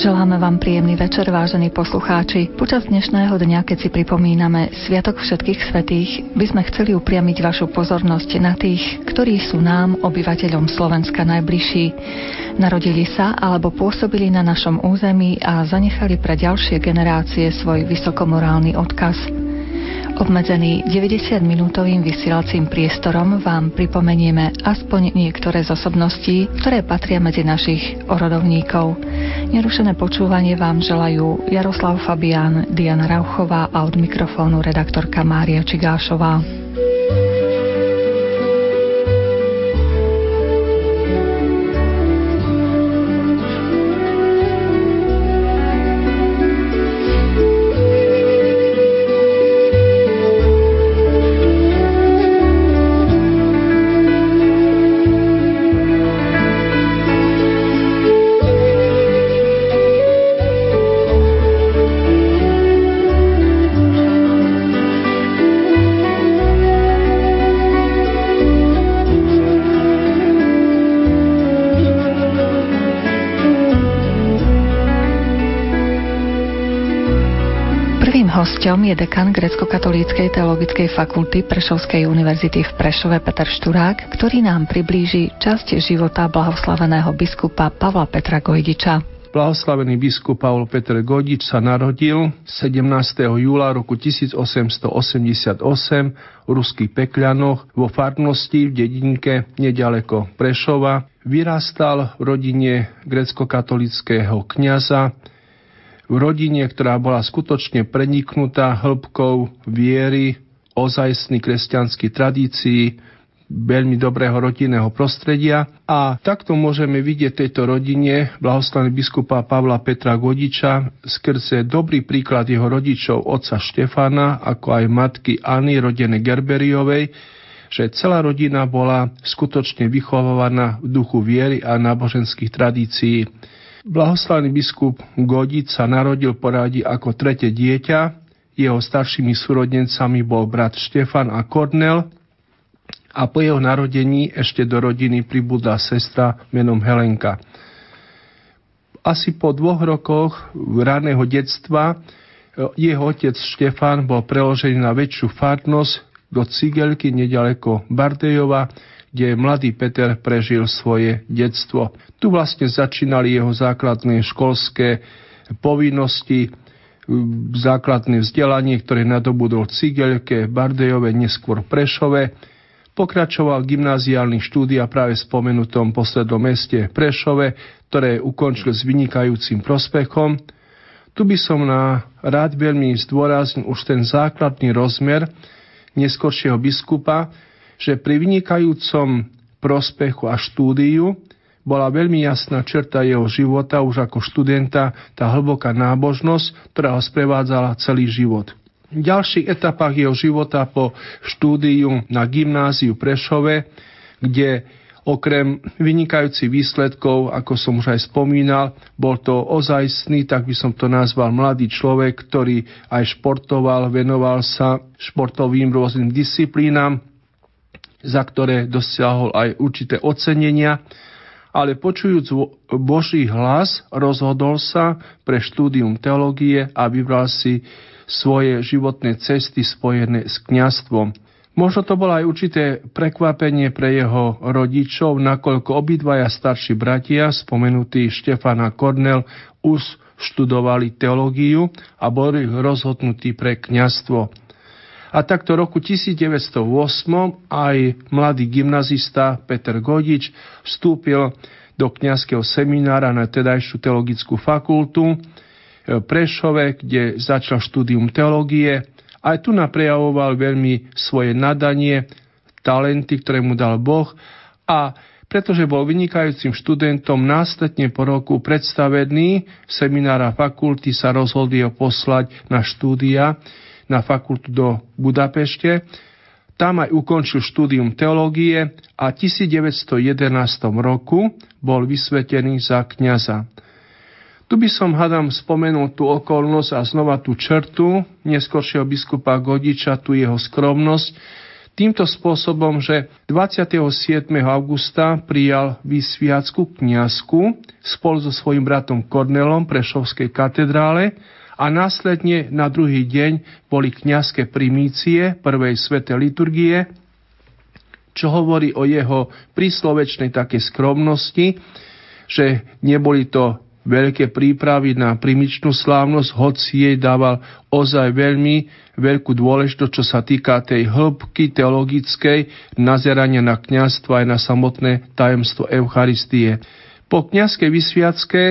Želáme vám príjemný večer, vážení poslucháči. Počas dnešného dňa, keď si pripomíname Sviatok všetkých svetých, by sme chceli upriamiť vašu pozornosť na tých, ktorí sú nám, obyvateľom Slovenska, najbližší. Narodili sa alebo pôsobili na našom území a zanechali pre ďalšie generácie svoj vysokomorálny odkaz. Obmedzený 90-minútovým vysielacím priestorom vám pripomenieme aspoň niektoré z osobností, ktoré patria medzi našich orodovníkov. Nerušené počúvanie vám želajú Jaroslav Fabián, Diana Rauchová a od mikrofónu redaktorka Mária Čigášová. Hosťom je dekan Grecko-katolíckej teologickej fakulty Prešovskej univerzity v Prešove Peter Šturák, ktorý nám priblíži časť života blahoslaveného biskupa Pavla Petra Gojdiča. Blahoslavený biskup Pavol Petr Godič sa narodil 17. júla roku 1888 v ruských Pekľanoch vo farnosti v dedinke nedaleko Prešova. Vyrastal v rodine grecko-katolického kniaza, v rodine, ktorá bola skutočne preniknutá hĺbkou viery, ozajstný kresťanský tradícií, veľmi dobrého rodinného prostredia a takto môžeme vidieť tejto rodine blahoslavný biskupa Pavla Petra Godiča skrze dobrý príklad jeho rodičov otca Štefana, ako aj matky Anny, rodene Gerberiovej, že celá rodina bola skutočne vychovávaná v duchu viery a náboženských tradícií. Blahoslavný biskup Godic sa narodil poradí ako tretie dieťa. Jeho staršími súrodencami bol brat Štefan a Kornel a po jeho narodení ešte do rodiny pribudla sestra menom Helenka. Asi po dvoch rokoch raného detstva jeho otec Štefan bol preložený na väčšiu farnosť do Cigelky nedaleko Bardejova, kde mladý Peter prežil svoje detstvo. Tu vlastne začínali jeho základné školské povinnosti, základné vzdelanie, ktoré nadobudol Cigelke, Bardejove, neskôr Prešove. Pokračoval gymnáziálny štúdia práve v spomenutom poslednom meste Prešove, ktoré ukončil s vynikajúcim prospechom. Tu by som na rád veľmi zdôraznil už ten základný rozmer neskoršieho biskupa, že pri vynikajúcom prospechu a štúdiu bola veľmi jasná črta jeho života už ako študenta, tá hlboká nábožnosť, ktorá ho sprevádzala celý život. V ďalších etapách jeho života po štúdiu na gymnáziu Prešove, kde okrem vynikajúcich výsledkov, ako som už aj spomínal, bol to ozajstný, tak by som to nazval mladý človek, ktorý aj športoval, venoval sa športovým rôznym disciplínam, za ktoré dosiahol aj určité ocenenia, ale počujúc Boží hlas, rozhodol sa pre štúdium teológie a vybral si svoje životné cesty spojené s kňastvom. Možno to bolo aj určité prekvapenie pre jeho rodičov, nakoľko obidvaja starší bratia, spomenutí Štefan a Kornel, už študovali teológiu a boli rozhodnutí pre kňastvo. A takto roku 1908 aj mladý gymnazista Peter Godič vstúpil do kňazského seminára na tedajšiu teologickú fakultu v Prešove, kde začal štúdium teológie. Aj tu naprejavoval veľmi svoje nadanie, talenty, ktoré mu dal Boh a pretože bol vynikajúcim študentom, následne po roku predstavený seminára fakulty sa rozhodli ho poslať na štúdia na fakultu do Budapešte. Tam aj ukončil štúdium teológie a 1911 roku bol vysvetený za kňaza. Tu by som, hadam, spomenul tú okolnosť a znova tú črtu neskoršieho biskupa Godiča, tu jeho skromnosť. týmto spôsobom, že 27. augusta prijal vysviacku kniazku spolu so svojím bratom Kornelom Prešovskej katedrále a následne na druhý deň boli kniazské primície prvej svete liturgie, čo hovorí o jeho príslovečnej také skromnosti, že neboli to veľké prípravy na primičnú slávnosť, hoci jej dával ozaj veľmi veľkú dôležitosť, čo sa týka tej hĺbky teologickej nazerania na kniazstvo aj na samotné tajemstvo Eucharistie. Po kniazkej vysviacke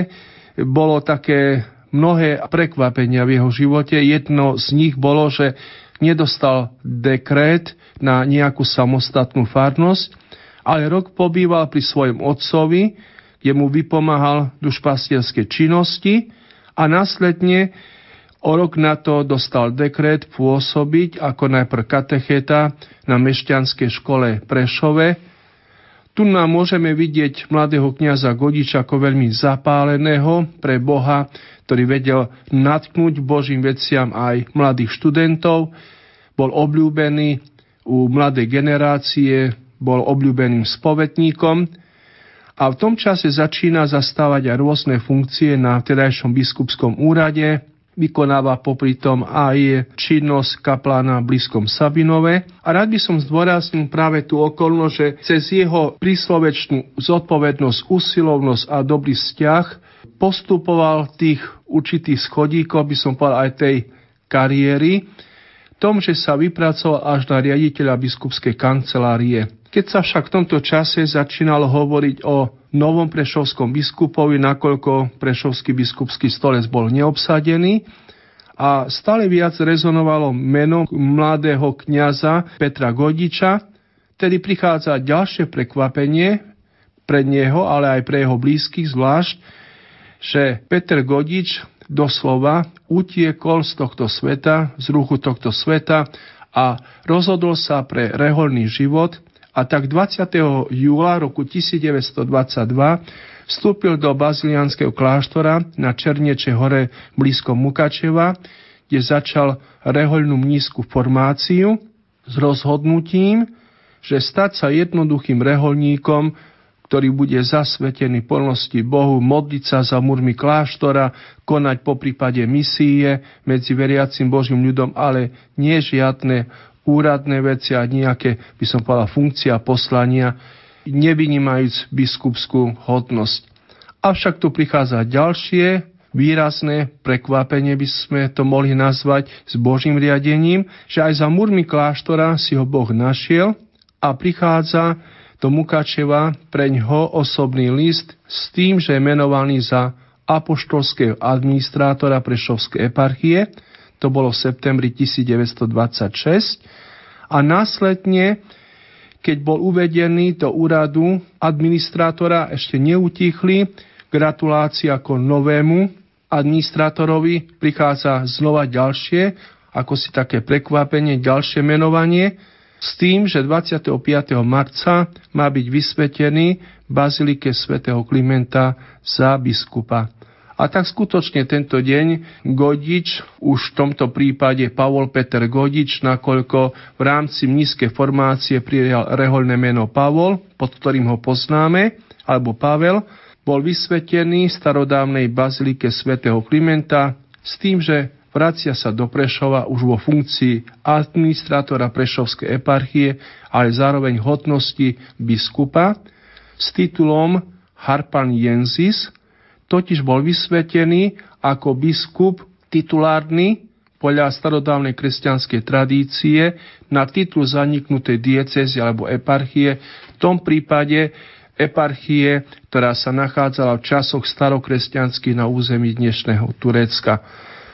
bolo také mnohé prekvapenia v jeho živote. Jedno z nich bolo, že nedostal dekret na nejakú samostatnú farnosť, ale rok pobýval pri svojom otcovi, kde mu vypomáhal dušpastierské činnosti a následne o rok na to dostal dekret pôsobiť ako najprv katecheta na mešťanskej škole Prešove. Tu nám môžeme vidieť mladého kniaza Godiča ako veľmi zapáleného pre Boha, ktorý vedel natknúť Božím veciam aj mladých študentov, bol obľúbený u mladej generácie, bol obľúbeným spovetníkom a v tom čase začína zastávať aj rôzne funkcie na vtedajšom biskupskom úrade, vykonáva popri tom aj činnosť kaplána v blízkom Sabinove. A rád by som zdôraznil práve tú okolnosť, že cez jeho príslovečnú zodpovednosť, usilovnosť a dobrý vzťah postupoval tých určitých schodíkov, by som povedal aj tej kariéry, tom, že sa vypracoval až na riaditeľa biskupskej kancelárie. Keď sa však v tomto čase začínalo hovoriť o novom prešovskom biskupovi, nakoľko prešovský biskupský stolec bol neobsadený, a stále viac rezonovalo meno mladého kniaza Petra Godiča, tedy prichádza ďalšie prekvapenie pre neho, ale aj pre jeho blízkych zvlášť, že Peter Godič doslova utiekol z tohto sveta, z ruchu tohto sveta a rozhodol sa pre reholný život a tak 20. júla roku 1922 vstúpil do bazilianského kláštora na Černieče hore blízko Mukačeva, kde začal rehoľnú mnízku formáciu s rozhodnutím, že stať sa jednoduchým reholníkom, ktorý bude zasvetený plnosti Bohu, modliť sa za murmi kláštora, konať po prípade misie medzi veriacim Božím ľudom, ale nie žiadne úradné veci a nejaké, by som povedal, funkcia poslania, nevynímajúc biskupskú hodnosť. Avšak tu prichádza ďalšie výrazné prekvapenie, by sme to mohli nazvať s Božím riadením, že aj za múrmi kláštora si ho Boh našiel a prichádza do Mukačeva preň ho osobný list s tým, že je menovaný za apoštolského administrátora Prešovskej eparchie, to bolo v septembri 1926, a následne, keď bol uvedený do úradu administrátora, ešte neutichli, gratulácia ako novému administrátorovi, prichádza znova ďalšie, ako si také prekvapenie, ďalšie menovanie, s tým, že 25. marca má byť vysvetený Bazilike svätého Klimenta za biskupa. A tak skutočne tento deň Godič, už v tomto prípade Pavol Peter Godič, nakoľko v rámci nízkej formácie prijal rehoľné meno Pavol, pod ktorým ho poznáme, alebo Pavel, bol vysvetený v starodávnej bazilike svätého Klimenta s tým, že vracia sa do Prešova už vo funkcii administrátora Prešovskej eparchie, ale zároveň hodnosti biskupa s titulom Harpan Jenzis, totiž bol vysvetený ako biskup titulárny podľa starodávnej kresťanskej tradície na titul zaniknutej diecezy alebo eparchie, v tom prípade eparchie, ktorá sa nachádzala v časoch starokresťanských na území dnešného Turecka.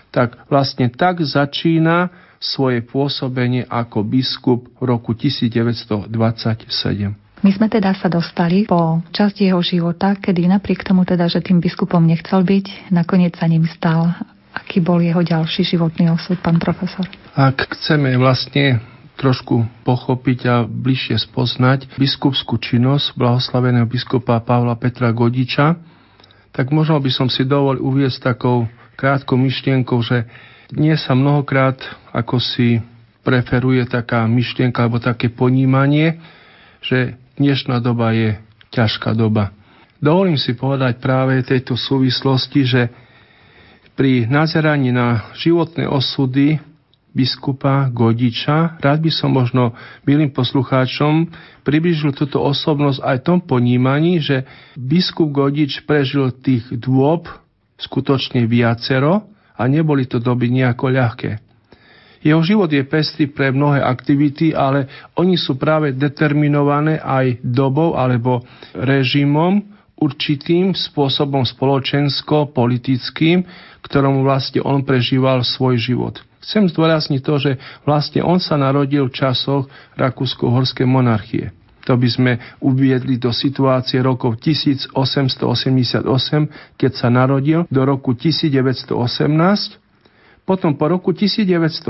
Tak vlastne tak začína svoje pôsobenie ako biskup v roku 1927. My sme teda sa dostali po časti jeho života, kedy napriek tomu teda, že tým biskupom nechcel byť, nakoniec sa ním stal. Aký bol jeho ďalší životný osud, pán profesor? Ak chceme vlastne trošku pochopiť a bližšie spoznať biskupskú činnosť blahoslaveného biskupa Pavla Petra Godiča, tak možno by som si dovolil uviesť takou krátkou myšlienkou, že dnes sa mnohokrát, ako si preferuje taká myšlienka alebo také ponímanie, že dnešná doba je ťažká doba. Dovolím si povedať práve tejto súvislosti, že pri nazeraní na životné osudy biskupa Godiča. Rád by som možno milým poslucháčom približil túto osobnosť aj tom ponímaní, že biskup Godič prežil tých dôb skutočne viacero a neboli to doby nejako ľahké. Jeho život je pestrý pre mnohé aktivity, ale oni sú práve determinované aj dobou alebo režimom, určitým spôsobom spoločensko-politickým, ktorom vlastne on prežíval svoj život. Chcem zdôrazniť to, že vlastne on sa narodil v časoch Rakúsko-Horskej monarchie. To by sme uviedli do situácie rokov 1888, keď sa narodil, do roku 1918. Potom po roku 1918,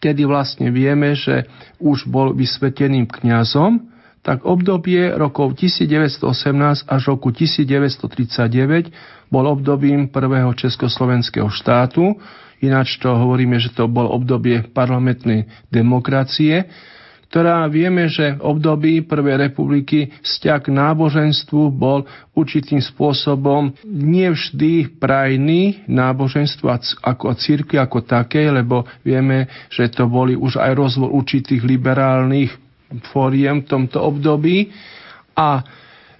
kedy vlastne vieme, že už bol vysveteným kňazom, tak obdobie rokov 1918 až roku 1939 bol obdobím prvého československého štátu, Ináč to hovoríme, že to bol obdobie parlamentnej demokracie, ktorá vieme, že v období Prvej republiky vzťah k náboženstvu bol určitým spôsobom nevždy prajný náboženstvo ako círky ako také, lebo vieme, že to boli už aj rozvoj určitých liberálnych fóriem v tomto období. A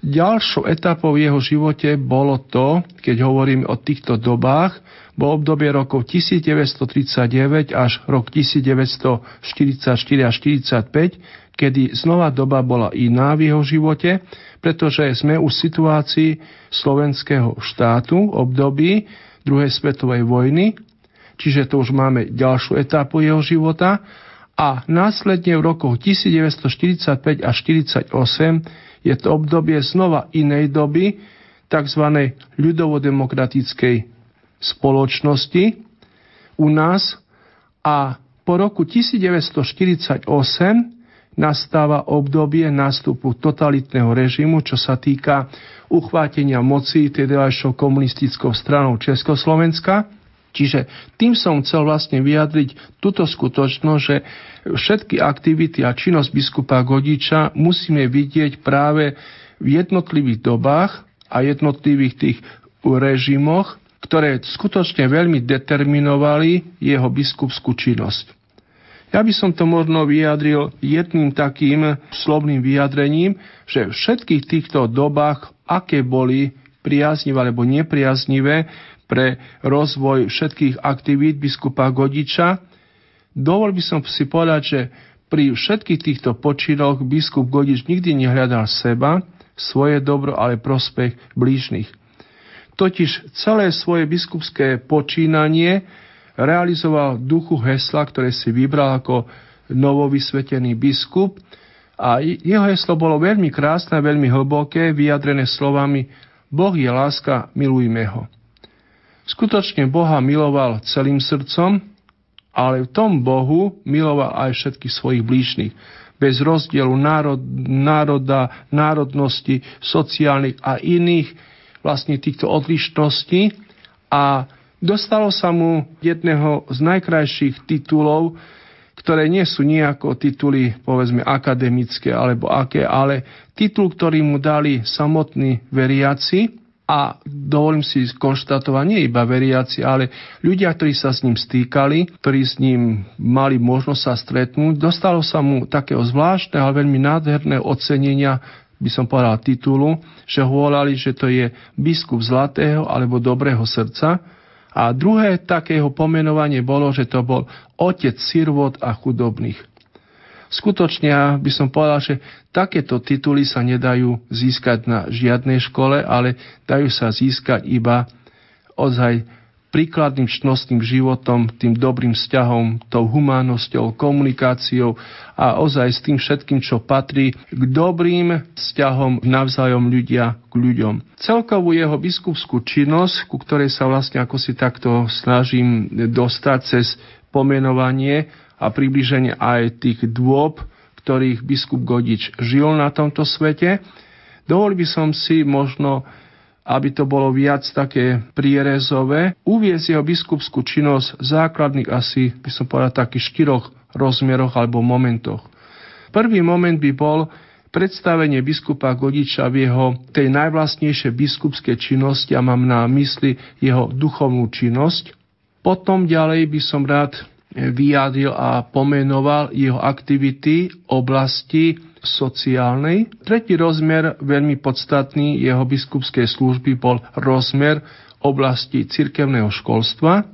ďalšou etapou v jeho živote bolo to, keď hovoríme o týchto dobách, bol obdobie rokov 1939 až rok 1944 až 45, kedy znova doba bola iná v jeho živote, pretože sme už v situácii slovenského štátu v období druhej svetovej vojny, čiže to už máme ďalšiu etapu jeho života. A následne v rokoch 1945 až 48 je to obdobie znova inej doby, tzv. ľudovodemokratickej spoločnosti u nás a po roku 1948 nastáva obdobie nástupu totalitného režimu, čo sa týka uchvátenia moci tedajšou komunistickou stranou Československa. Čiže tým som chcel vlastne vyjadriť túto skutočnosť, že všetky aktivity a činnosť biskupa Godiča musíme vidieť práve v jednotlivých dobách a jednotlivých tých režimoch, ktoré skutočne veľmi determinovali jeho biskupskú činnosť. Ja by som to možno vyjadril jedným takým slovným vyjadrením, že v všetkých týchto dobách, aké boli priaznivé alebo nepriaznivé pre rozvoj všetkých aktivít biskupa Godiča, dovol by som si povedať, že pri všetkých týchto počinoch biskup Godič nikdy nehľadal seba, svoje dobro, ale prospech blížnych. Totiž celé svoje biskupské počínanie realizoval duchu hesla, ktoré si vybral ako novovysvetený biskup. A jeho heslo bolo veľmi krásne, veľmi hlboké, vyjadrené slovami Boh je láska, milujme ho. Skutočne Boha miloval celým srdcom, ale v tom Bohu miloval aj všetkých svojich blížnych. Bez rozdielu národ, národa, národnosti, sociálnych a iných vlastne týchto odlišností a dostalo sa mu jedného z najkrajších titulov, ktoré nie sú nejako tituly, povedzme, akademické alebo aké, ale titul, ktorý mu dali samotní veriaci a dovolím si konštatovať, nie iba veriaci, ale ľudia, ktorí sa s ním stýkali, ktorí s ním mali možnosť sa stretnúť, dostalo sa mu takého zvláštneho, ale veľmi nádherného ocenenia by som povedal titulu, že volali, že to je biskup zlatého alebo dobrého srdca. A druhé takého pomenovanie bolo, že to bol otec sirvot a chudobných. Skutočne ja by som povedal, že takéto tituly sa nedajú získať na žiadnej škole, ale dajú sa získať iba ozaj príkladným čnostným životom, tým dobrým vzťahom, tou humánnosťou, komunikáciou a ozaj s tým všetkým, čo patrí k dobrým vzťahom navzájom ľudia k ľuďom. Celkovú jeho biskupskú činnosť, ku ktorej sa vlastne ako si takto snažím dostať cez pomenovanie a približenie aj tých dôb, ktorých biskup Godič žil na tomto svete, dovolil by som si možno aby to bolo viac také prierezové, uviezť jeho biskupskú činnosť základných asi, by som povedal, takých štyroch rozmeroch alebo momentoch. Prvý moment by bol predstavenie biskupa Godiča v jeho tej najvlastnejšej biskupskej činnosti a mám na mysli jeho duchovnú činnosť. Potom ďalej by som rád vyjadril a pomenoval jeho aktivity oblasti sociálnej. Tretí rozmer, veľmi podstatný jeho biskupskej služby, bol rozmer oblasti cirkevného školstva.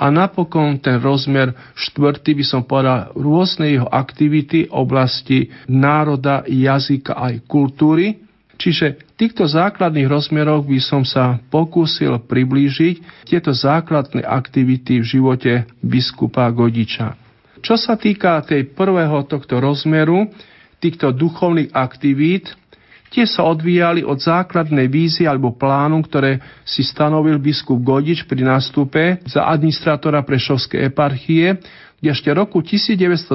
A napokon ten rozmer štvrtý by som povedal rôzne jeho aktivity oblasti národa, jazyka aj kultúry. Čiže týchto základných rozmeroch by som sa pokúsil priblížiť tieto základné aktivity v živote biskupa Godiča. Čo sa týka tej prvého tohto rozmeru, týchto duchovných aktivít, Tie sa odvíjali od základnej vízie alebo plánu, ktoré si stanovil biskup Godič pri nástupe za administrátora Prešovskej eparchie, kde ešte roku 1927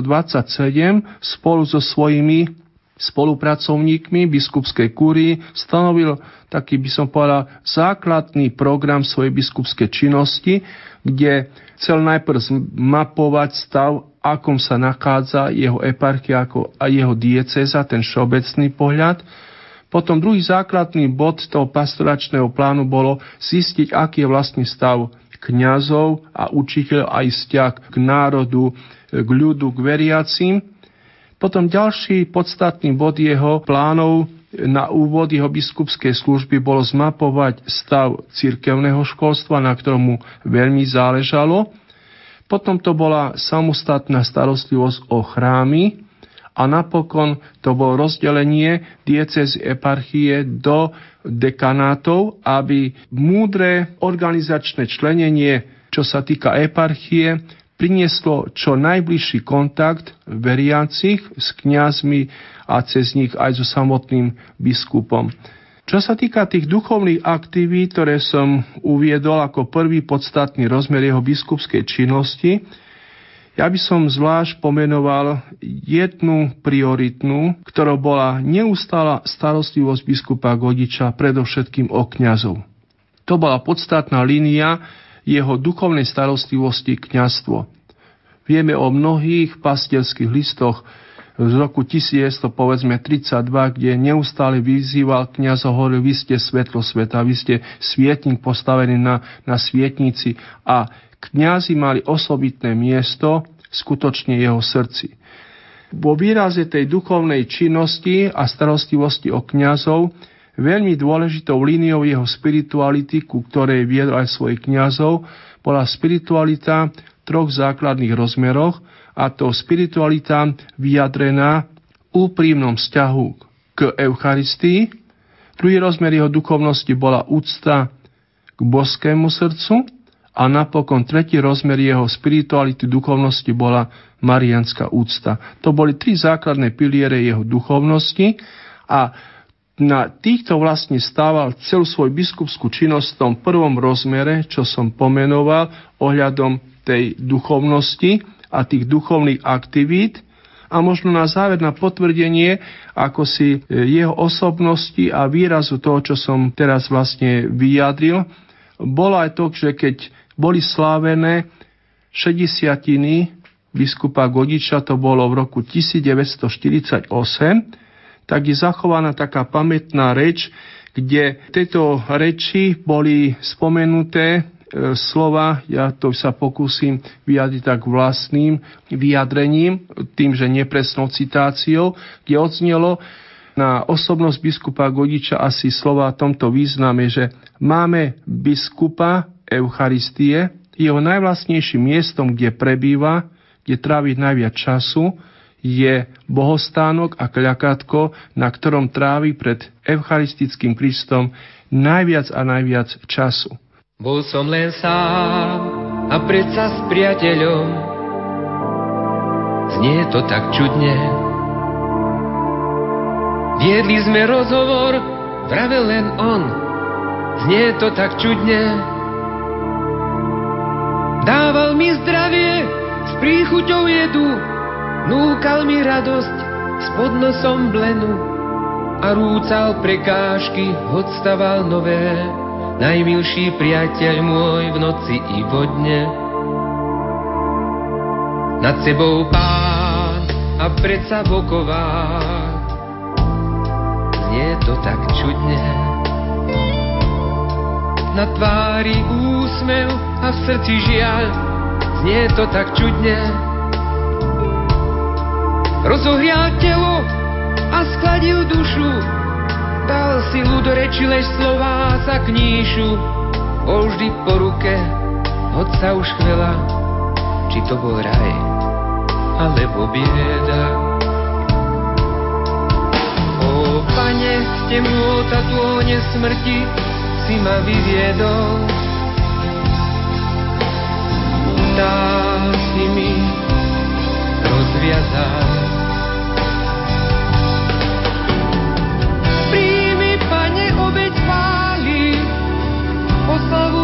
spolu so svojimi spolupracovníkmi biskupskej kúrii stanovil taký, by som povedal, základný program svojej biskupskej činnosti, kde chcel najprv zmapovať stav, akom sa nachádza jeho eparchia a jeho dieceza, ten všeobecný pohľad, potom druhý základný bod toho pastoračného plánu bolo zistiť, aký je vlastný stav kňazov a učiteľov aj vzťah k národu, k ľudu, k veriacim. Potom ďalší podstatný bod jeho plánov na úvod jeho biskupskej služby bolo zmapovať stav cirkevného školstva, na ktorom mu veľmi záležalo. Potom to bola samostatná starostlivosť o chrámy, a napokon to bolo rozdelenie diecezy eparchie do dekanátov, aby múdre organizačné členenie, čo sa týka eparchie, prinieslo čo najbližší kontakt veriacich s kňazmi a cez nich aj so samotným biskupom. Čo sa týka tých duchovných aktivít, ktoré som uviedol ako prvý podstatný rozmer jeho biskupskej činnosti, ja by som zvlášť pomenoval jednu prioritnú, ktorou bola neustála starostlivosť biskupa Godiča, predovšetkým o kňazov. To bola podstatná línia jeho duchovnej starostlivosti kňazstvo. Vieme o mnohých pastierských listoch z roku 1932, kde neustále vyzýval kniazov, hovoril, vy ste svetlo sveta, vy ste svietnik postavený na, na svietnici a kňazi mali osobitné miesto skutočne jeho srdci. Vo výraze tej duchovnej činnosti a starostlivosti o kňazov veľmi dôležitou líniou jeho spirituality, ku ktorej viedol aj svojich kňazov, bola spiritualita v troch základných rozmeroch, a to spiritualita vyjadrená v úprimnom vzťahu k Eucharistii, druhý rozmer jeho duchovnosti bola úcta k boskému srdcu. A napokon tretí rozmer jeho spirituality duchovnosti bola marianská úcta. To boli tri základné piliere jeho duchovnosti. A na týchto vlastne stával celú svoju biskupskú činnosť v tom prvom rozmere, čo som pomenoval ohľadom tej duchovnosti a tých duchovných aktivít, a možno na záver na potvrdenie, ako si e, jeho osobnosti a výrazu toho, čo som teraz vlastne vyjadril, bolo aj to, že keď boli slávené 60 biskupa Godiča, to bolo v roku 1948, tak je zachovaná taká pamätná reč, kde tieto reči boli spomenuté e, slova, ja to sa pokúsim vyjadriť tak vlastným vyjadrením, tým, že nepresnou citáciou, kde odznelo na osobnosť biskupa Godiča asi slova v tomto význame, že máme biskupa, Eucharistie, jeho najvlastnejším miestom, kde prebýva, kde trávi najviac času, je bohostánok a kľakátko, na ktorom trávi pred Eucharistickým Kristom najviac a najviac času. Bol som len sám a predsa s priateľom. Znie to tak čudne. Viedli sme rozhovor, vravel len on. Znie to tak čudne. Dával mi zdravie, s príchuťou jedu, núkal mi radosť s podnosom blenu a rúcal prekážky, odstaval nové, najmilší priateľ môj v noci i vodne. nad sebou pán a predsa boková. Znie to tak čudne, na tvári úsmev a v srdci žiaľ, znie to tak čudne. Rozohrial telo a skladil dušu, dal silu do reči, lež slová sa kníšu, bol vždy po ruke, hoď sa už chvela, či to bol raj, alebo bieda. O pane, temnota tône smrti, si ma vyviedol. Dá si mi rozviazal.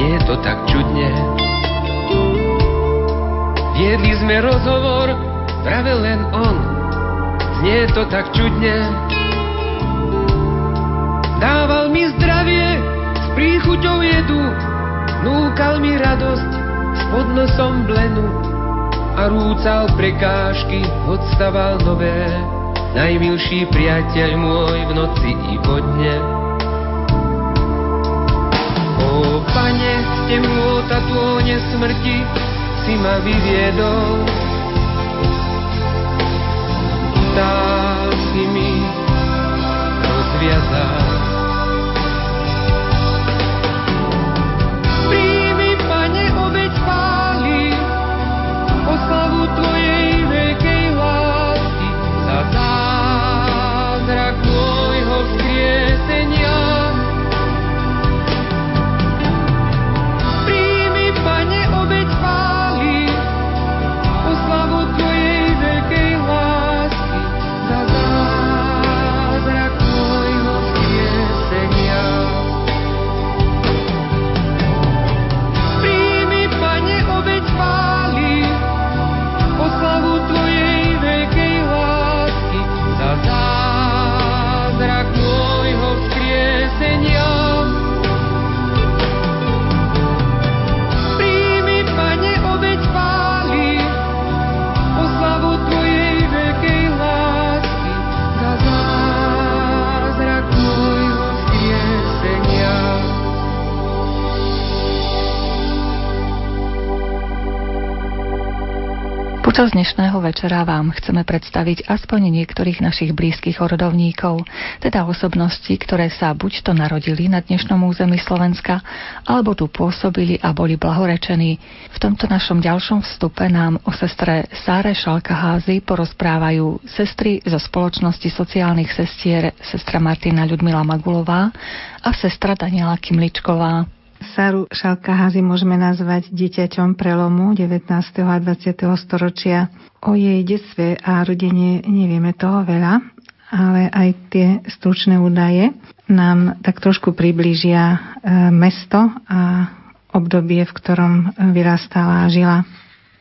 Znie to tak čudne. Viedli sme rozhovor, práve len on. Znie to tak čudne. Dával mi zdravie s príchuťou jedu, núkal mi radosť s podnosom blenu a rúcal prekážky, odstaval nové najmilší priateľ môj v noci i po dne. Pane, temnota tône smrti, si ma vyviedol. Tá si mi rozviazal. Počas dnešného večera vám chceme predstaviť aspoň niektorých našich blízkych rodovníkov, teda osobnosti, ktoré sa buď to narodili na dnešnom území Slovenska, alebo tu pôsobili a boli blahorečení. V tomto našom ďalšom vstupe nám o sestre Sáre Šalkaházy porozprávajú sestry zo spoločnosti sociálnych sestier sestra Martina Ľudmila Magulová a sestra Daniela Kimličková. Saru Šalkaházy môžeme nazvať dieťaťom prelomu 19. a 20. storočia. O jej detstve a rodine nevieme toho veľa, ale aj tie stručné údaje nám tak trošku priblížia e, mesto a obdobie, v ktorom vyrastala a žila.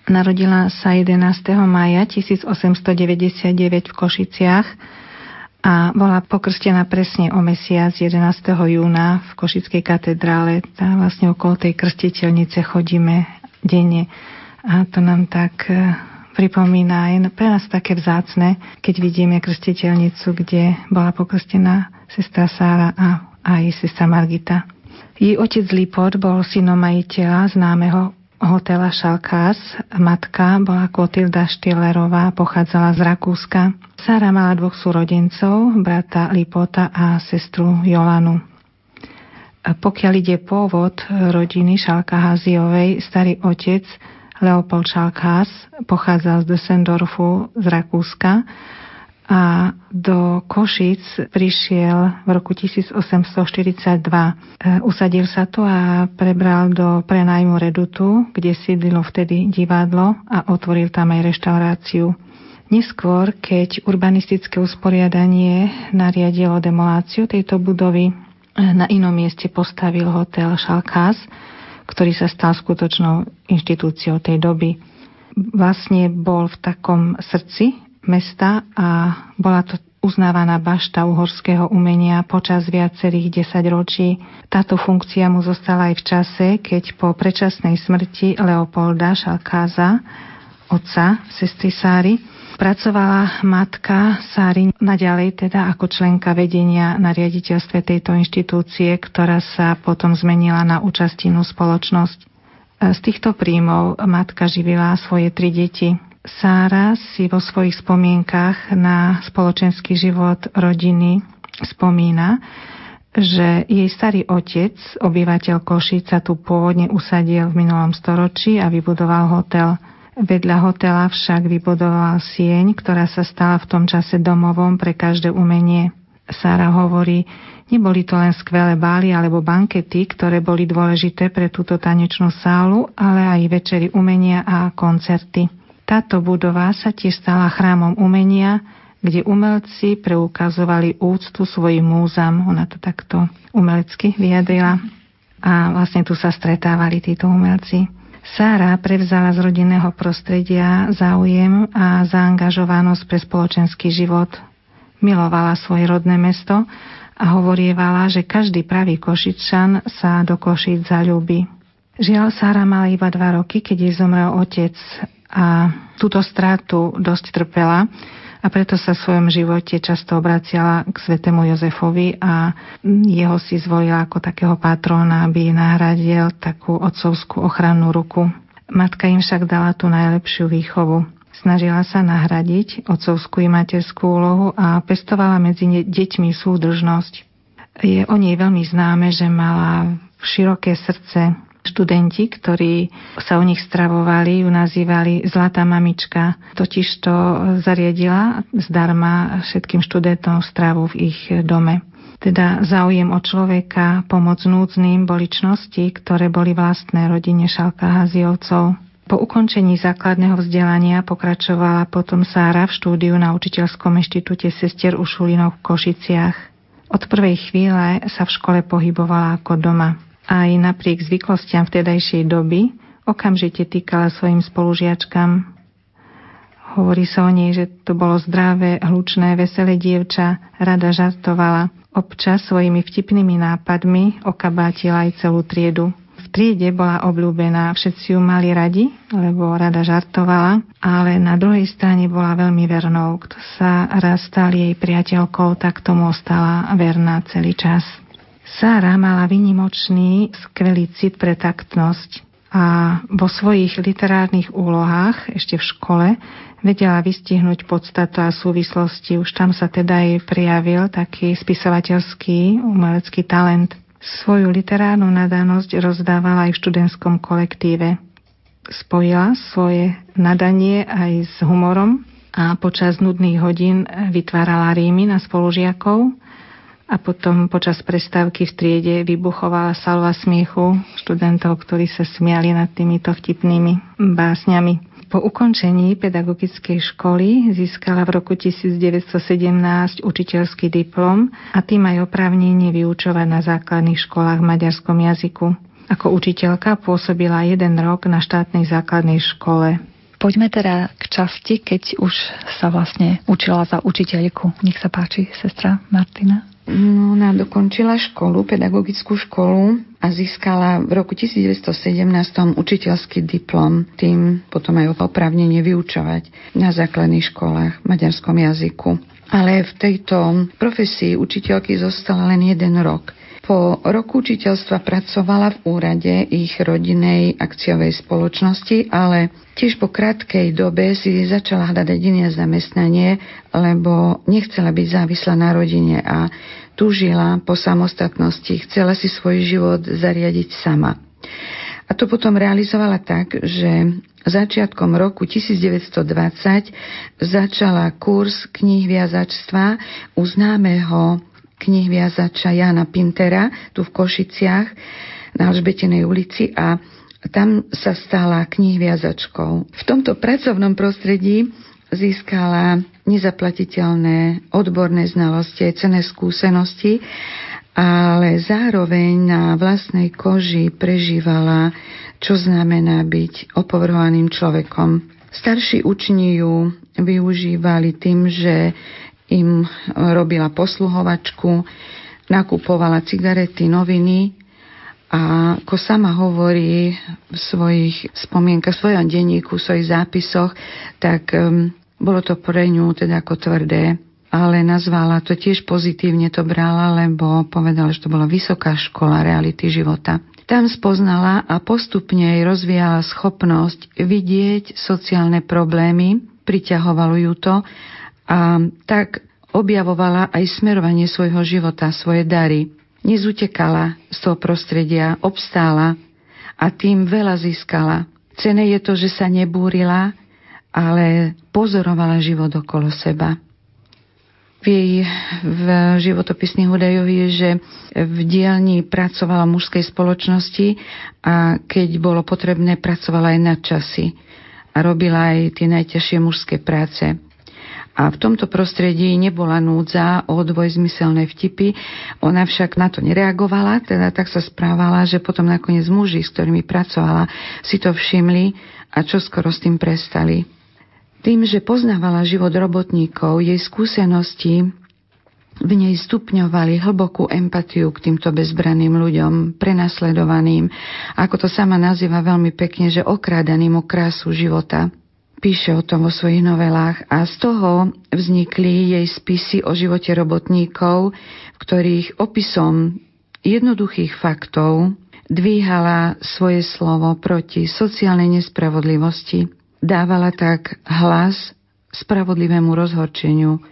Narodila sa 11. maja 1899 v Košiciach a bola pokrstená presne o mesiac 11. júna v Košickej katedrále. Tá vlastne okolo tej krstiteľnice chodíme denne a to nám tak e, pripomína, je pre nás také vzácne, keď vidíme krstiteľnicu, kde bola pokrstená sestra Sára a aj sestra Margita. Jej otec Lipot bol synom majiteľa známeho hotela Šalkás. Matka bola Klotilda Štielerová, pochádzala z Rakúska. Sára mala dvoch súrodencov, brata Lipota a sestru Jolanu. Pokiaľ ide pôvod rodiny Šalkaháziovej, starý otec Leopold Šalkás pochádzal z Düsseldorfu z Rakúska a do Košic prišiel v roku 1842. E, usadil sa tu a prebral do prenajmu Redutu, kde sídlilo vtedy divadlo a otvoril tam aj reštauráciu. Neskôr, keď urbanistické usporiadanie nariadilo demoláciu tejto budovy, e, na inom mieste postavil hotel Šalkás, ktorý sa stal skutočnou inštitúciou tej doby. Vlastne bol v takom srdci mesta a bola to uznávaná bašta uhorského umenia počas viacerých desaťročí. Táto funkcia mu zostala aj v čase, keď po predčasnej smrti Leopolda Šalkáza, otca sestry Sáry, pracovala matka Sáry naďalej teda ako členka vedenia na riaditeľstve tejto inštitúcie, ktorá sa potom zmenila na účastinu spoločnosť. Z týchto príjmov matka živila svoje tri deti. Sára si vo svojich spomienkach na spoločenský život rodiny spomína, že jej starý otec, obyvateľ Košica, tu pôvodne usadil v minulom storočí a vybudoval hotel. Vedľa hotela však vybudoval sieň, ktorá sa stala v tom čase domovom pre každé umenie. Sára hovorí, neboli to len skvelé bály alebo bankety, ktoré boli dôležité pre túto tanečnú sálu, ale aj večery umenia a koncerty. Táto budova sa tiež stala chrámom umenia, kde umelci preukazovali úctu svojim múzam. Ona to takto umelecky vyjadrila. A vlastne tu sa stretávali títo umelci. Sára prevzala z rodinného prostredia záujem a zaangažovanosť pre spoločenský život. Milovala svoje rodné mesto a hovorievala, že každý pravý Košičan sa do Košic zalúbi. Žiaľ, Sára mala iba dva roky, keď jej zomrel otec a túto stratu dosť trpela a preto sa v svojom živote často obraciala k svetému Jozefovi a jeho si zvolila ako takého patróna, aby nahradil takú otcovskú ochrannú ruku. Matka im však dala tú najlepšiu výchovu. Snažila sa nahradiť otcovskú i materskú úlohu a pestovala medzi deťmi súdržnosť. Je o nej veľmi známe, že mala široké srdce, študenti, ktorí sa u nich stravovali, ju nazývali Zlatá mamička. Totiž to zariadila zdarma všetkým študentom stravu v ich dome. Teda záujem o človeka, pomoc núdznym boli čnosti, ktoré boli vlastné rodine Šalka Haziovcov. Po ukončení základného vzdelania pokračovala potom Sára v štúdiu na učiteľskom inštitúte sestier Ušulinov v Košiciach. Od prvej chvíle sa v škole pohybovala ako doma aj napriek zvyklostiam vtedajšej doby okamžite týkala svojim spolužiačkam. Hovorí sa o nej, že to bolo zdravé, hlučné, veselé dievča, rada žartovala. Občas svojimi vtipnými nápadmi okabátila aj celú triedu. V triede bola obľúbená, všetci ju mali radi, lebo rada žartovala, ale na druhej strane bola veľmi vernou. Kto sa raz stal jej priateľkou, tak tomu ostala verná celý čas. Sára mala vynimočný, skvelý cit pre taktnosť a vo svojich literárnych úlohách ešte v škole vedela vystihnúť podstatu a súvislosti. Už tam sa teda aj prijavil taký spisovateľský umelecký talent. Svoju literárnu nadanosť rozdávala aj v študentskom kolektíve. Spojila svoje nadanie aj s humorom a počas nudných hodín vytvárala rímy na spolužiakov a potom počas prestávky v triede vybuchovala salva smiechu študentov, ktorí sa smiali nad týmito vtipnými básňami. Po ukončení pedagogickej školy získala v roku 1917 učiteľský diplom a tým aj oprávnenie vyučovať na základných školách v maďarskom jazyku. Ako učiteľka pôsobila jeden rok na štátnej základnej škole. Poďme teda k časti, keď už sa vlastne učila za učiteľku. Nech sa páči, sestra Martina. No, ona dokončila školu, pedagogickú školu a získala v roku 1917 učiteľský diplom, tým potom aj oprávnenie vyučovať na základných školách v maďarskom jazyku. Ale v tejto profesii učiteľky zostala len jeden rok. Po roku učiteľstva pracovala v úrade ich rodinej akciovej spoločnosti, ale tiež po krátkej dobe si začala hľadať iné zamestnanie, lebo nechcela byť závislá na rodine a túžila po samostatnosti, chcela si svoj život zariadiť sama. A to potom realizovala tak, že začiatkom roku 1920 začala kurz knih viazačstva u známeho knihviazača Jana Pintera tu v Košiciach na Alžbetinej ulici a tam sa stala knihviazačkou. V tomto pracovnom prostredí získala nezaplatiteľné odborné znalosti aj cené skúsenosti, ale zároveň na vlastnej koži prežívala, čo znamená byť opovrhovaným človekom. Starší učni ju využívali tým, že im robila posluhovačku, nakupovala cigarety, noviny a ako sama hovorí v svojich spomienkach, v svojom denníku, v svojich zápisoch, tak um, bolo to pre ňu teda ako tvrdé, ale nazvala to tiež pozitívne to brala, lebo povedala, že to bola vysoká škola reality života. Tam spoznala a postupne jej rozvíjala schopnosť vidieť sociálne problémy, priťahovalo ju to a tak objavovala aj smerovanie svojho života, svoje dary. Nezutekala z toho prostredia, obstála a tým veľa získala. Cene je to, že sa nebúrila, ale pozorovala život okolo seba. V jej v životopisných údajoch je, že v dielni pracovala v mužskej spoločnosti a keď bolo potrebné, pracovala aj na časy a robila aj tie najťažšie mužské práce. A v tomto prostredí nebola núdza o dvojzmyselné vtipy. Ona však na to nereagovala, teda tak sa správala, že potom nakoniec muži, s ktorými pracovala, si to všimli a čo skoro s tým prestali. Tým, že poznávala život robotníkov, jej skúsenosti v nej stupňovali hlbokú empatiu k týmto bezbraným ľuďom, prenasledovaným, ako to sama nazýva veľmi pekne, že okrádaným o krásu života. Píše o tom vo svojich novelách a z toho vznikli jej spisy o živote robotníkov, v ktorých opisom jednoduchých faktov dvíhala svoje slovo proti sociálnej nespravodlivosti. Dávala tak hlas spravodlivému rozhorčeniu,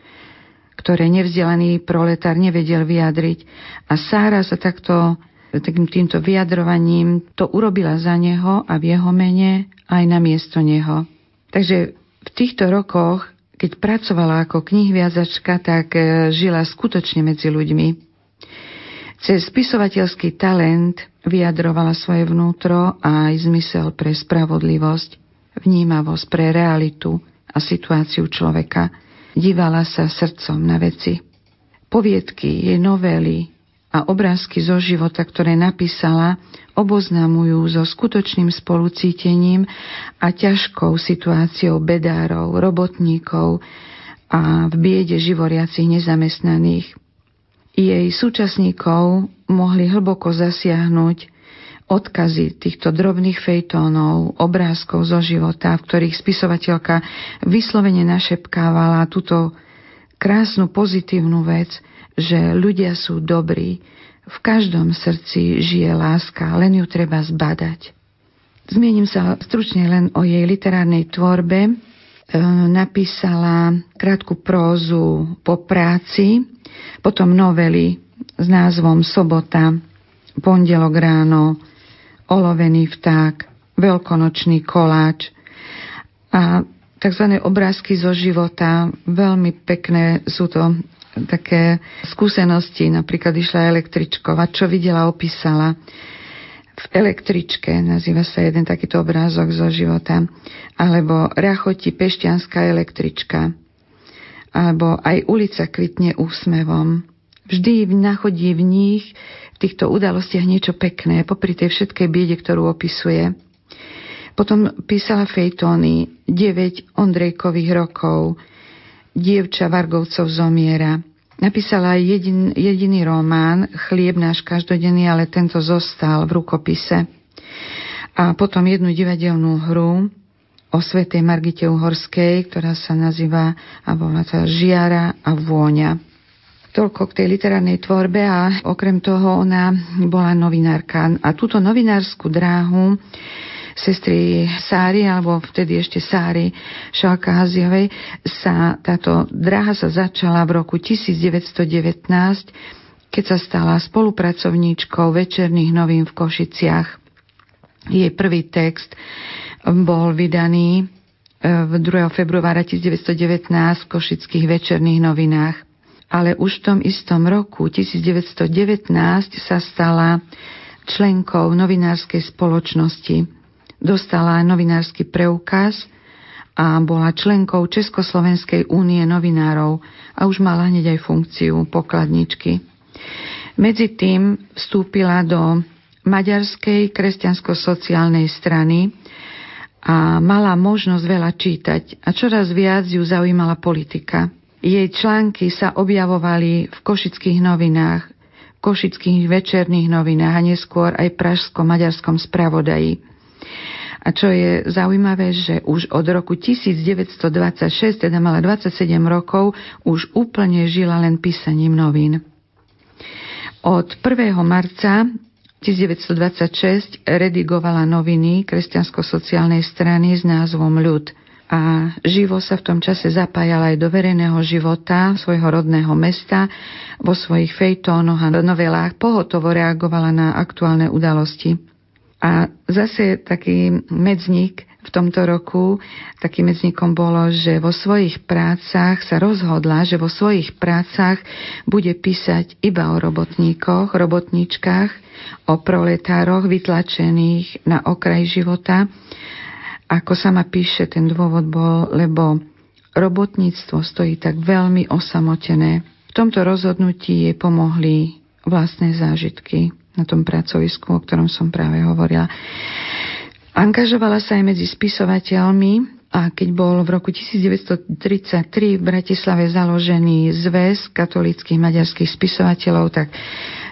ktoré nevzdelaný proletár nevedel vyjadriť. A Sára sa takto takým týmto vyjadrovaním to urobila za neho a v jeho mene aj na miesto neho. Takže v týchto rokoch, keď pracovala ako knihviazačka, tak e, žila skutočne medzi ľuďmi. Cez spisovateľský talent vyjadrovala svoje vnútro a aj zmysel pre spravodlivosť, vnímavosť pre realitu a situáciu človeka. Dívala sa srdcom na veci. Poviedky, jej novely, a obrázky zo života, ktoré napísala, oboznamujú so skutočným spolucítením a ťažkou situáciou bedárov, robotníkov a v biede živoriacich nezamestnaných. Jej súčasníkov mohli hlboko zasiahnuť odkazy týchto drobných fejtónov, obrázkov zo života, v ktorých spisovateľka vyslovene našepkávala túto krásnu pozitívnu vec – že ľudia sú dobrí, v každom srdci žije láska, len ju treba zbadať. Zmienim sa stručne len o jej literárnej tvorbe. E, napísala krátku prózu po práci, potom novely s názvom Sobota, Pondelok ráno, Olovený vták, Veľkonočný koláč a tzv. obrázky zo života. Veľmi pekné sú to také skúsenosti, napríklad išla električkovať, čo videla, opísala v električke, nazýva sa jeden takýto obrázok zo života, alebo rachoti pešťanská električka, alebo aj ulica kvitne úsmevom. Vždy nachodí v nich, v týchto udalostiach niečo pekné, popri tej všetkej biede, ktorú opisuje. Potom písala fejtóny 9 Ondrejkových rokov, dievča Vargovcov zomiera. Napísala aj jedin, jediný román, Chlieb náš každodenný, ale tento zostal v rukopise. A potom jednu divadelnú hru o svetej Margite Uhorskej, ktorá sa nazýva a volá sa Žiara a vôňa. Toľko k tej literárnej tvorbe a okrem toho ona bola novinárka. A túto novinárskú dráhu sestry Sári, alebo vtedy ešte Sári Šalka Haziovej, sa táto dráha sa začala v roku 1919, keď sa stala spolupracovníčkou večerných novín v Košiciach. Jej prvý text bol vydaný v 2. februára 1919 v košických večerných novinách. Ale už v tom istom roku 1919 sa stala členkou novinárskej spoločnosti. Dostala novinársky preukaz a bola členkou Československej únie novinárov a už mala hneď aj funkciu pokladničky. Medzi tým vstúpila do Maďarskej kresťansko-sociálnej strany a mala možnosť veľa čítať a čoraz viac ju zaujímala politika. Jej články sa objavovali v košických novinách, košických večerných novinách a neskôr aj pražsko-maďarskom spravodaji. A čo je zaujímavé, že už od roku 1926, teda mala 27 rokov, už úplne žila len písaním novín. Od 1. marca 1926 redigovala noviny kresťansko-sociálnej strany s názvom Ľud a živo sa v tom čase zapájala aj do verejného života svojho rodného mesta. Vo svojich fejtónoch a novelách pohotovo reagovala na aktuálne udalosti. A zase taký medzník v tomto roku, takým medzníkom bolo, že vo svojich prácach sa rozhodla, že vo svojich prácach bude písať iba o robotníkoch, robotníčkach, o proletároch vytlačených na okraj života. Ako sama píše, ten dôvod bol, lebo robotníctvo stojí tak veľmi osamotené. V tomto rozhodnutí jej pomohli vlastné zážitky na tom pracovisku, o ktorom som práve hovorila. Angažovala sa aj medzi spisovateľmi a keď bol v roku 1933 v Bratislave založený zväz katolických maďarských spisovateľov, tak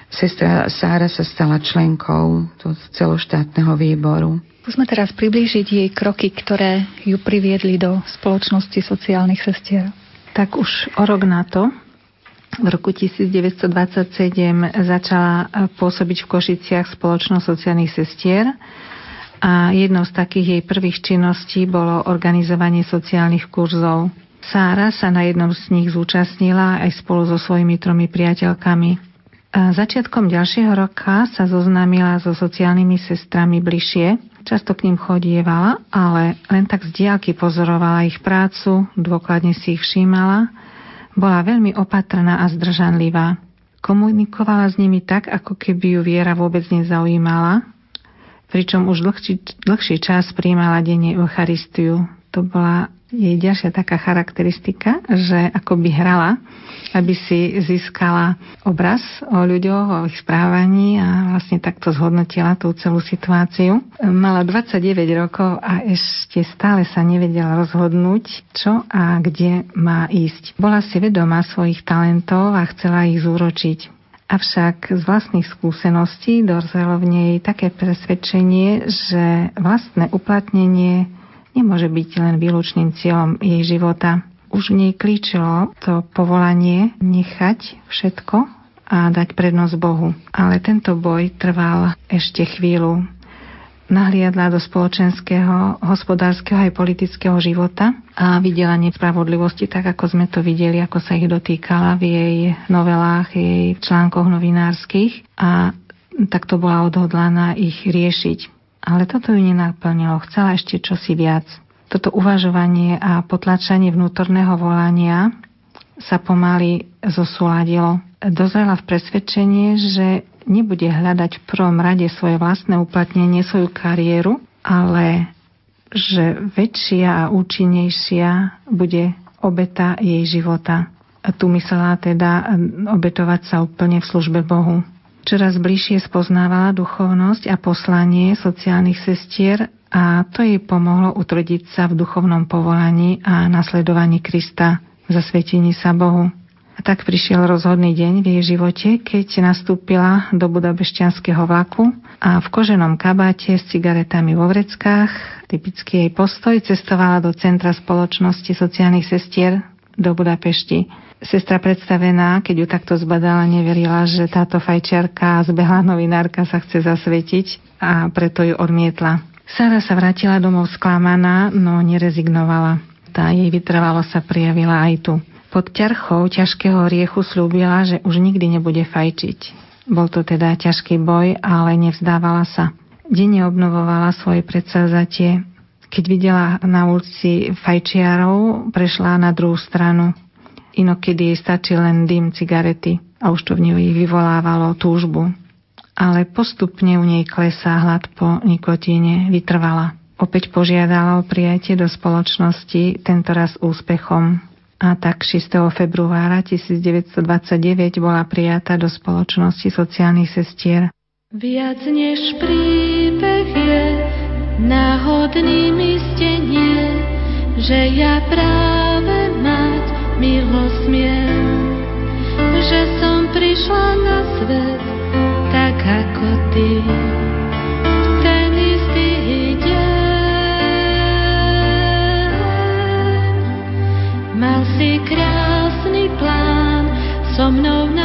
sestra Sára sa stala členkou celoštátneho výboru. Musíme teraz priblížiť jej kroky, ktoré ju priviedli do spoločnosti sociálnych sestier. Tak už o rok na to, v roku 1927 začala pôsobiť v Košiciach spoločnosť sociálnych sestier a jednou z takých jej prvých činností bolo organizovanie sociálnych kurzov. Sára sa na jednom z nich zúčastnila aj spolu so svojimi tromi priateľkami. A začiatkom ďalšieho roka sa zoznámila so sociálnymi sestrami bližšie. Často k ním chodievala, ale len tak z diálky pozorovala ich prácu, dôkladne si ich všímala bola veľmi opatrná a zdržanlivá. Komunikovala s nimi tak, ako keby ju viera vôbec nezaujímala, pričom už dlhší, dlhší čas príjmala denne Eucharistiu. To bola jej ďalšia taká charakteristika, že ako by hrala, aby si získala obraz o ľuďoch, o ich správaní a vlastne takto zhodnotila tú celú situáciu. Mala 29 rokov a ešte stále sa nevedela rozhodnúť, čo a kde má ísť. Bola si vedomá svojich talentov a chcela ich zúročiť. Avšak z vlastných skúseností dozrelo v nej také presvedčenie, že vlastné uplatnenie nemôže byť len výlučným cieľom jej života. Už v nej klíčilo to povolanie nechať všetko a dať prednosť Bohu. Ale tento boj trval ešte chvíľu. Nahliadla do spoločenského, hospodárskeho aj politického života a videla nespravodlivosti, tak ako sme to videli, ako sa ich dotýkala v jej novelách, jej článkoch novinárskych a takto bola odhodlaná ich riešiť. Ale toto ju nenaplnilo. Chcela ešte čosi viac. Toto uvažovanie a potlačanie vnútorného volania sa pomaly zosúladilo. Dozrela v presvedčenie, že nebude hľadať v prvom rade svoje vlastné uplatnenie, svoju kariéru, ale že väčšia a účinnejšia bude obeta jej života. A tu myslela teda obetovať sa úplne v službe Bohu. Čoraz bližšie spoznávala duchovnosť a poslanie sociálnych sestier a to jej pomohlo utvrdiť sa v duchovnom povolaní a nasledovaní Krista v zasvetení sa Bohu. A tak prišiel rozhodný deň v jej živote, keď nastúpila do budabešťanského vlaku a v koženom kabáte s cigaretami vo vreckách, typický jej postoj, cestovala do centra spoločnosti sociálnych sestier do Budapešti. Sestra predstavená, keď ju takto zbadala, neverila, že táto fajčiarka zbehla novinárka sa chce zasvetiť a preto ju odmietla. Sara sa vrátila domov sklamaná, no nerezignovala. Tá jej vytrvalo sa prijavila aj tu. Pod ťarchou ťažkého riechu slúbila, že už nikdy nebude fajčiť. Bol to teda ťažký boj, ale nevzdávala sa. Denne obnovovala svoje predsavzatie. Keď videla na ulici fajčiarov, prešla na druhú stranu. Inokedy jej stačí len dym cigarety a už to v nej vyvolávalo túžbu. Ale postupne u nej klesá hlad po nikotíne, vytrvala. Opäť požiadala o prijatie do spoločnosti, tentoraz úspechom. A tak 6. februára 1929 bola prijatá do spoločnosti sociálnych sestier. Viac než príbeh je náhodným istenie, že ja práve mať milosť smiem, že som prišla na svet tak ako ty. Ten istý deň mal si krásny plán, so mnou nádherný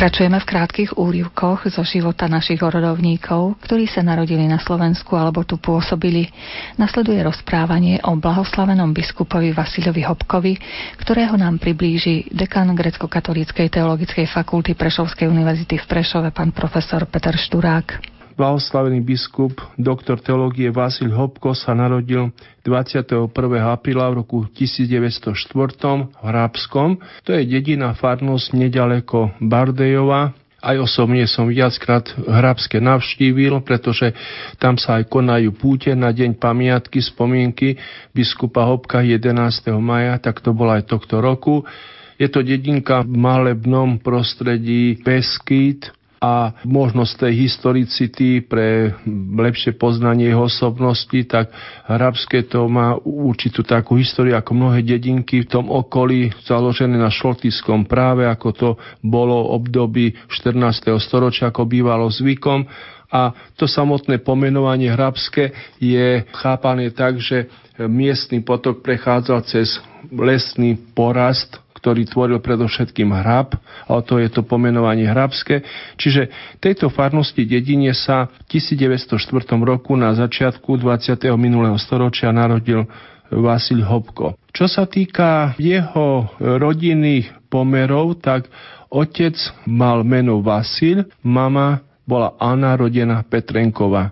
Pokračujeme v krátkých úrivkoch zo života našich rodovníkov, ktorí sa narodili na Slovensku alebo tu pôsobili. Nasleduje rozprávanie o blahoslavenom biskupovi Vasilovi Hopkovi, ktorého nám priblíži dekan Grecko-katolíckej teologickej fakulty Prešovskej univerzity v Prešove, pán profesor Peter Šturák. Blahoslavený biskup, doktor teológie Vasil Hopko sa narodil 21. apríla v roku 1904 v Hrábskom. To je dedina farnosť nedaleko Bardejova, aj osobne som viackrát Hrabské navštívil, pretože tam sa aj konajú púte na deň pamiatky, spomienky biskupa Hopka 11. maja, tak to bolo aj tohto roku. Je to dedinka v malebnom prostredí Beskyd, a možnosť tej historicity pre lepšie poznanie jeho osobnosti, tak Hrabské to má určitú takú históriu ako mnohé dedinky v tom okolí založené na šlotyskom práve, ako to bolo období 14. storočia, ako bývalo zvykom a to samotné pomenovanie Hrabské je chápané tak, že miestny potok prechádzal cez lesný porast, ktorý tvoril predovšetkým hrab, a to je to pomenovanie hrabské. Čiže tejto farnosti dedine sa v 1904 roku na začiatku 20. minulého storočia narodil Vasil Hopko. Čo sa týka jeho rodinných pomerov, tak otec mal meno Vasil, mama bola Anna rodená Petrenková.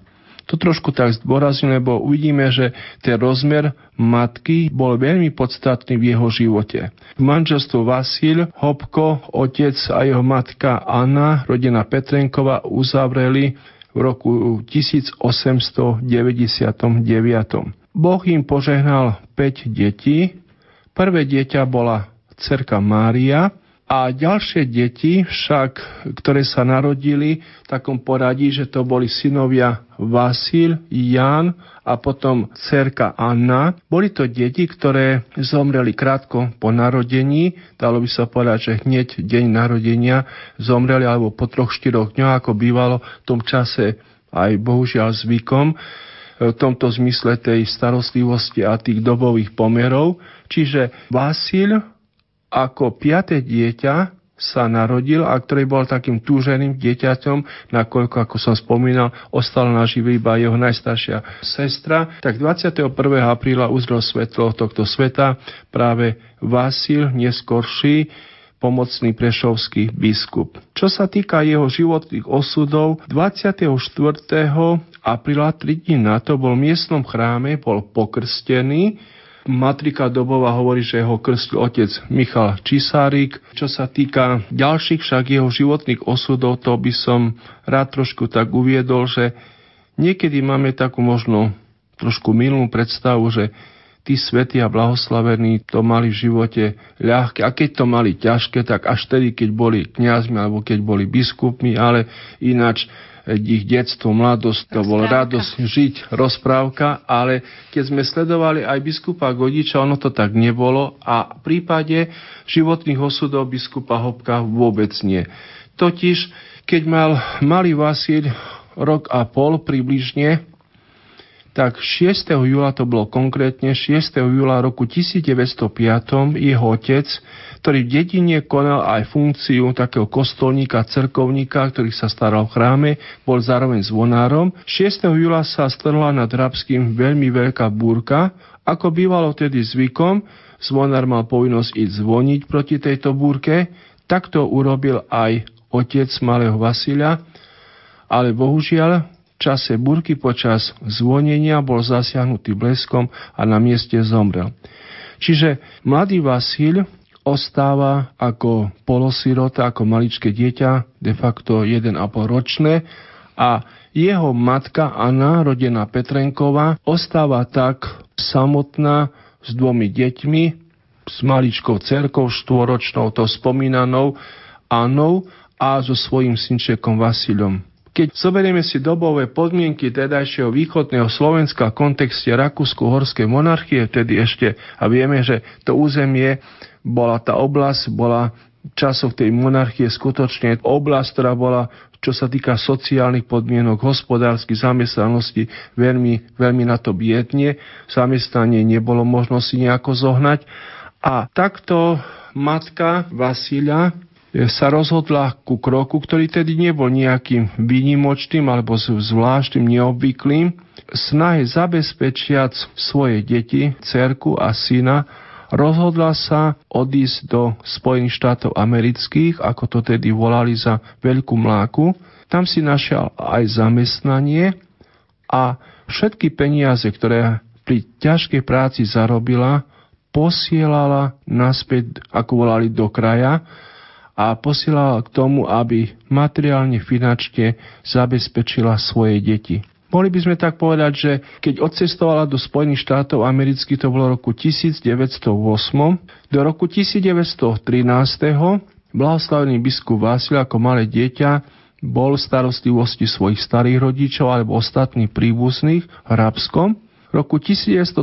To trošku tak zdôrazním, lebo uvidíme, že ten rozmer matky bol veľmi podstatný v jeho živote. V manželstvu Vasil, Hopko, otec a jeho matka Anna, rodina Petrenková, uzavreli v roku 1899. Boh im požehnal 5 detí. Prvé dieťa bola cerka Mária, a ďalšie deti však, ktoré sa narodili v takom poradí, že to boli synovia Vasil, Jan a potom cerka Anna. Boli to deti, ktoré zomreli krátko po narodení, dalo by sa povedať, že hneď deň narodenia zomreli alebo po troch, štyroch dňoch, ako bývalo v tom čase aj bohužiaľ zvykom v tomto zmysle tej starostlivosti a tých dobových pomerov. Čiže Vasil ako piaté dieťa sa narodil a ktorý bol takým túženým dieťaťom, nakoľko, ako som spomínal, ostala nažive iba jeho najstaršia sestra, tak 21. apríla uzrel svetlo tohto sveta práve Vasil, neskorší, pomocný prešovský biskup. Čo sa týka jeho životných osudov, 24. apríla, 3 dní na to, bol v miestnom chráme, bol pokrstený, Matrika Dobová hovorí, že ho krstil otec Michal Čisárik. Čo sa týka ďalších však jeho životných osudov, to by som rád trošku tak uviedol, že niekedy máme takú možno trošku milú predstavu, že tí svety a blahoslavení to mali v živote ľahké. A keď to mali ťažké, tak až tedy, keď boli kňazmi alebo keď boli biskupmi, ale ináč ich detstvo, mladosť, to bol radosť žiť, rozprávka, ale keď sme sledovali aj biskupa Godiča, ono to tak nebolo a v prípade životných osudov biskupa Hopka vôbec nie. Totiž, keď mal malý Vasil rok a pol približne, tak 6. júla to bolo konkrétne 6. júla roku 1905 jeho otec, ktorý v dedine konal aj funkciu takého kostolníka, cerkovníka, ktorý sa staral v chráme, bol zároveň zvonárom. 6. júla sa strhla nad Rabským veľmi veľká búrka, ako bývalo tedy zvykom, zvonár mal povinnosť ísť zvoniť proti tejto búrke, tak to urobil aj otec malého Vasilia, ale bohužiaľ čase burky počas zvonenia bol zasiahnutý bleskom a na mieste zomrel. Čiže mladý Vasil ostáva ako polosirota, ako maličké dieťa, de facto 1,5 ročné a jeho matka Anna, rodená Petrenková, ostáva tak samotná s dvomi deťmi, s maličkou cerkou štvoročnou, to spomínanou Anou a so svojím synčekom Vasilom. Keď zoberieme si dobové podmienky tedajšieho východného Slovenska v kontexte Rakúsko-Horskej monarchie, vtedy ešte, a vieme, že to územie bola tá oblasť, bola časov tej monarchie skutočne oblasť, ktorá bola, čo sa týka sociálnych podmienok, hospodárskych zamestnanosti, veľmi, veľmi na to biedne. Zamestnanie nebolo možno si nejako zohnať. A takto matka Vasília sa rozhodla ku kroku, ktorý tedy nebol nejakým výnimočným alebo zvláštnym, neobvyklým, snahe zabezpečiať svoje deti, cerku a syna, rozhodla sa odísť do Spojených štátov amerických, ako to tedy volali za Veľkú mláku. Tam si našiel aj zamestnanie a všetky peniaze, ktoré pri ťažkej práci zarobila, posielala naspäť, ako volali, do kraja, a posielala k tomu, aby materiálne finančne zabezpečila svoje deti. Mohli by sme tak povedať, že keď odcestovala do Spojených štátov amerických, to bolo roku 1908, do roku 1913. blahoslavený biskup Vásil ako malé dieťa bol v starostlivosti svojich starých rodičov alebo ostatných príbuzných v Rabskom. V roku 1913